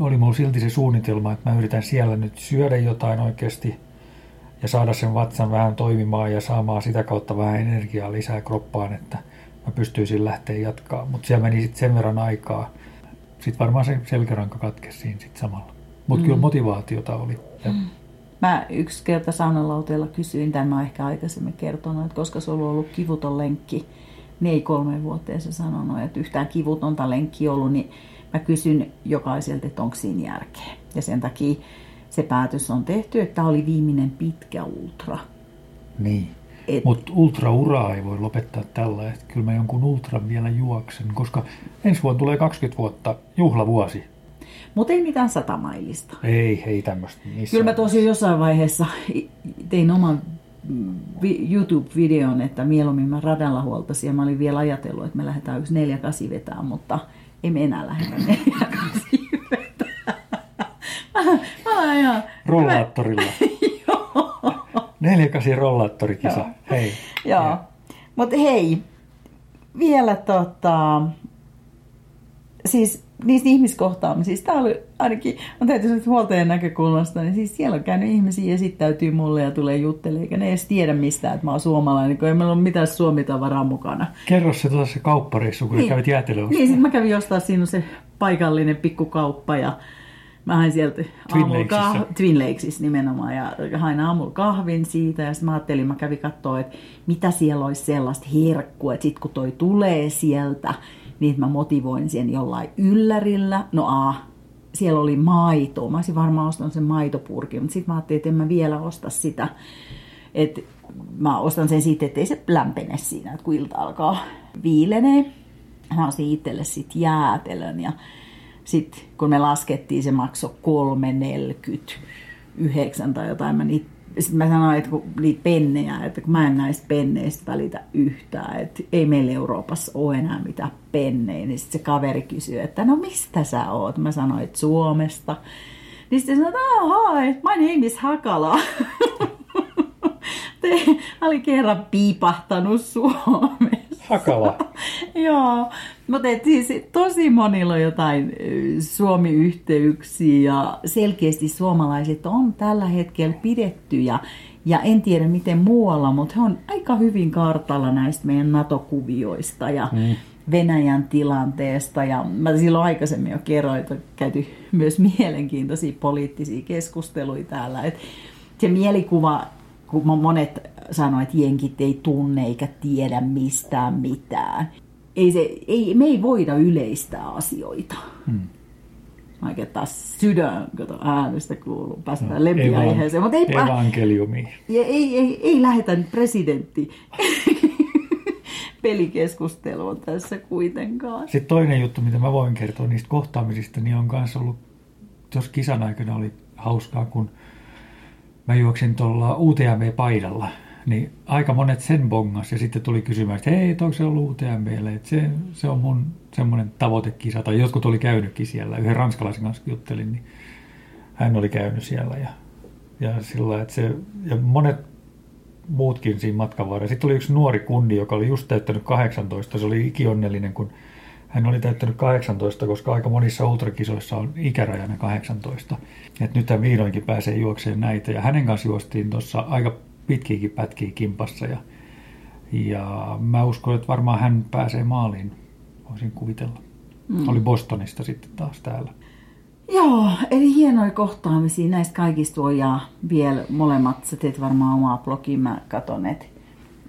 oli mulla silti se suunnitelma, että mä yritän siellä nyt syödä jotain oikeasti ja saada sen vatsan vähän toimimaan ja saamaan sitä kautta vähän energiaa lisää kroppaan, että mä pystyisin lähteä jatkaa. Mutta siellä meni sitten sen verran aikaa. Sitten varmaan se selkäranka katkesi siinä sitten samalla. Mutta mm. kyllä motivaatiota oli. Ja... Mm. Mä yksi kerta saunalauteella kysyin, tämän mä ehkä aikaisemmin kertonut, että koska se on ollut kivuton lenkki, niin ei kolme vuoteen se sanonut, että yhtään kivutonta lenkki ollut, niin mä kysyn jokaiselta, että onko siinä järkeä. Ja sen takia se päätös on tehty, että tämä oli viimeinen pitkä ultra. Niin. Et... Mutta ultrauraa ei voi lopettaa tällä, että kyllä mä jonkun ultran vielä juoksen, koska ensi vuonna tulee 20 vuotta juhlavuosi. Mutta ei mitään satamailista. Ei, ei tämmöistä. Kyllä mä tosi jossain vaiheessa tein oman YouTube-videon, että mieluummin mä radalla huoltasin ja mä olin vielä ajatellut, että me lähdetään yksi neljä kasi vetää, mutta ei me enää lähdetä neljä kasi vetää. Mä, mä ihan... Rollaattorilla. Neljä kasi rollaattorikisa. Joo. Hei. Joo. Mutta hei, vielä tota, siis niistä ihmiskohtaamisista, tämä oli ainakin, on täytyy sanoa huoltajan näkökulmasta, niin siis siellä on käynyt ihmisiä esittäytyy mulle ja tulee juttelemaan, eikä ne edes tiedä mistään, että mä oon suomalainen, kun ei meillä ole mitään suomitavaraa mukana. Kerro se tuossa se kauppareissu, kun niin. kävit jäätelöä Niin, sitten mä kävin ostaa siinä se paikallinen pikkukauppa ja mä hain sieltä aamulla kah- Twin Lakesissa nimenomaan ja hain aamulla kahvin siitä ja sitten mä ajattelin, mä kävin katsoa, että mitä siellä olisi sellaista herkkua, että sitten kun toi tulee sieltä, niin mä motivoin sen jollain yllärillä. No a, siellä oli maito. Mä olisin varmaan ostanut sen maitopurkin, mutta sitten mä ajattelin, että en mä vielä osta sitä. Että mä ostan sen siitä, ettei se lämpene siinä, että kun ilta alkaa viilenee. Mä osin itselle sitten jäätelön ja sitten kun me laskettiin, se maksoi 3,49 tai jotain. Mä niitä sitten mä sanoin, että kun niitä pennejä, että kun mä en näistä penneistä välitä yhtään, että ei meillä Euroopassa ole enää mitään pennejä, niin sitten se kaveri kysyy, että no mistä sä oot? Mä sanoin, että Suomesta. Niin sitten sanoin, että hi, my name is Hakala. Te oli kerran piipahtanut Suomessa. Hakala. Joo, mutta siis tosi monilla on jotain Suomi-yhteyksiä ja selkeästi suomalaiset on tällä hetkellä pidetty ja, ja en tiedä miten muualla, mutta he on aika hyvin kartalla näistä meidän NATO-kuvioista ja mm. Venäjän tilanteesta. Ja mä silloin aikaisemmin jo kerroin, että on käyty myös mielenkiintoisia poliittisia keskusteluja täällä. Et se mielikuva, kun monet sanoivat, että jenkit ei tunne eikä tiedä mistään mitään ei se, ei, me ei voida yleistää asioita. Hmm. Oikein taas sydän, kato äänestä kuuluu, päästään no, lempiaiheeseen. Mutta ei, evankeliumi. Ei, ei, ei, ei lähetä presidentti pelikeskustelua tässä kuitenkaan. Sitten toinen juttu, mitä mä voin kertoa niistä kohtaamisista, niin on myös ollut, jos kisan aikana oli hauskaa, kun mä juoksin tuolla UTMV-paidalla – niin aika monet sen bongas ja sitten tuli kysymään, että hei, onko se ollut UTMBlle, että se, se on mun semmoinen tavoitekisa, tai jotkut oli käynytkin siellä, yhden ranskalaisen kanssa juttelin, niin hän oli käynyt siellä ja, ja sillä että se, ja monet muutkin siinä matkan varrella. Sitten oli yksi nuori kundi, joka oli just täyttänyt 18, se oli ikionnellinen, kun hän oli täyttänyt 18, koska aika monissa ultrakisoissa on ikärajana 18. Että nyt hän vihdoinkin pääsee juokseen näitä. Ja hänen kanssa juostiin tuossa aika pitkiäkin pätkiä kimpassa ja, ja mä uskon, että varmaan hän pääsee maaliin, voisin kuvitella. Mm. Oli Bostonista sitten taas täällä. Joo, eli hienoja kohtaamisia näistä kaikista voi ja vielä molemmat, sä teet varmaan omaa blogia, mä katon, että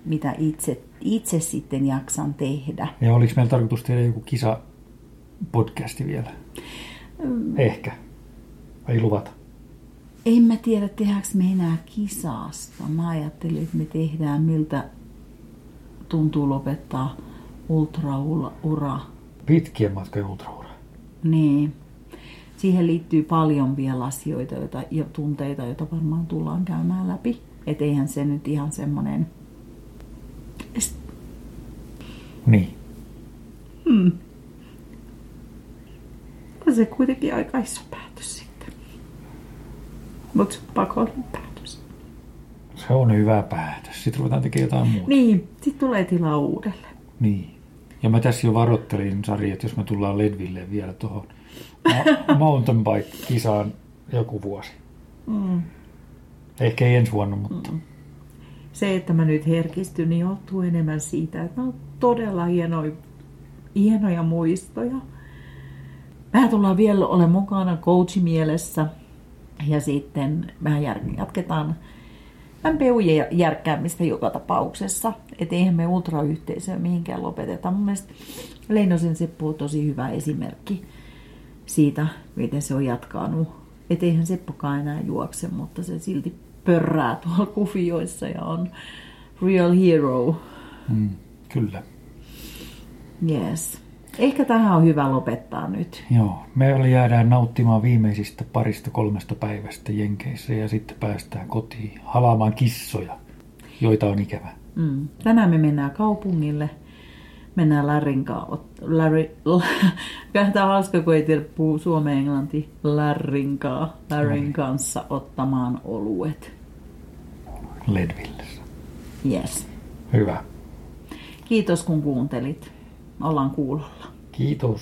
mitä itse, itse sitten jaksan tehdä. Ja oliko meillä tarkoitus tehdä joku kisa podcasti vielä? Mm. Ehkä. Ei luvata. En mä tiedä, tehdäänkö me enää kisasta. Mä ajattelin, että me tehdään miltä tuntuu lopettaa ultraura. Pitkien matkojen ultraura. Niin. Siihen liittyy paljon vielä asioita joita, ja tunteita, joita varmaan tullaan käymään läpi. Et eihän se nyt ihan semmoinen... Niin. Hmm. On se kuitenkin aika iso päätös sitten. Mutta pakollinen päätös. Se on hyvä päätös. Sitten ruvetaan tekemään jotain muuta. Niin, sitten tulee tilaa uudelle. Niin. Ja mä tässä jo varoittelin, Sari, että jos me tullaan Ledville vielä tuohon mountain bike-kisaan joku vuosi. Mm. Ehkä ei ensi vuonna, mutta... Mm. Se, että mä nyt herkistyn, niin johtuu enemmän siitä, että on todella hienoja, hienoja muistoja. Vähän tullaan vielä ole mukana coachimielessä ja sitten vähän jatketaan MPUjen järkkäämistä joka tapauksessa. Että eihän me ultrayhteisöä mihinkään lopeteta. Mun mielestä Leinosen Seppo on tosi hyvä esimerkki siitä, miten se on jatkanut. Että eihän Seppokaan enää juokse, mutta se silti pörrää tuolla kuvioissa ja on real hero. Mm, kyllä. Yes. Ehkä tähän on hyvä lopettaa nyt. Joo, me jäädään nauttimaan viimeisistä parista kolmesta päivästä Jenkeissä ja sitten päästään kotiin halaamaan kissoja, joita on ikävä. Mm. Tänään me mennään kaupungille. Mennään Larrin kanssa. Larry, Tämä on hauska, kun ei tiedä puhua suomen englanti. Larrin, Larrin kanssa ottamaan oluet. Ledvillessä. Yes. Hyvä. Kiitos kun kuuntelit. Ollaan kuulolla. Kiitos.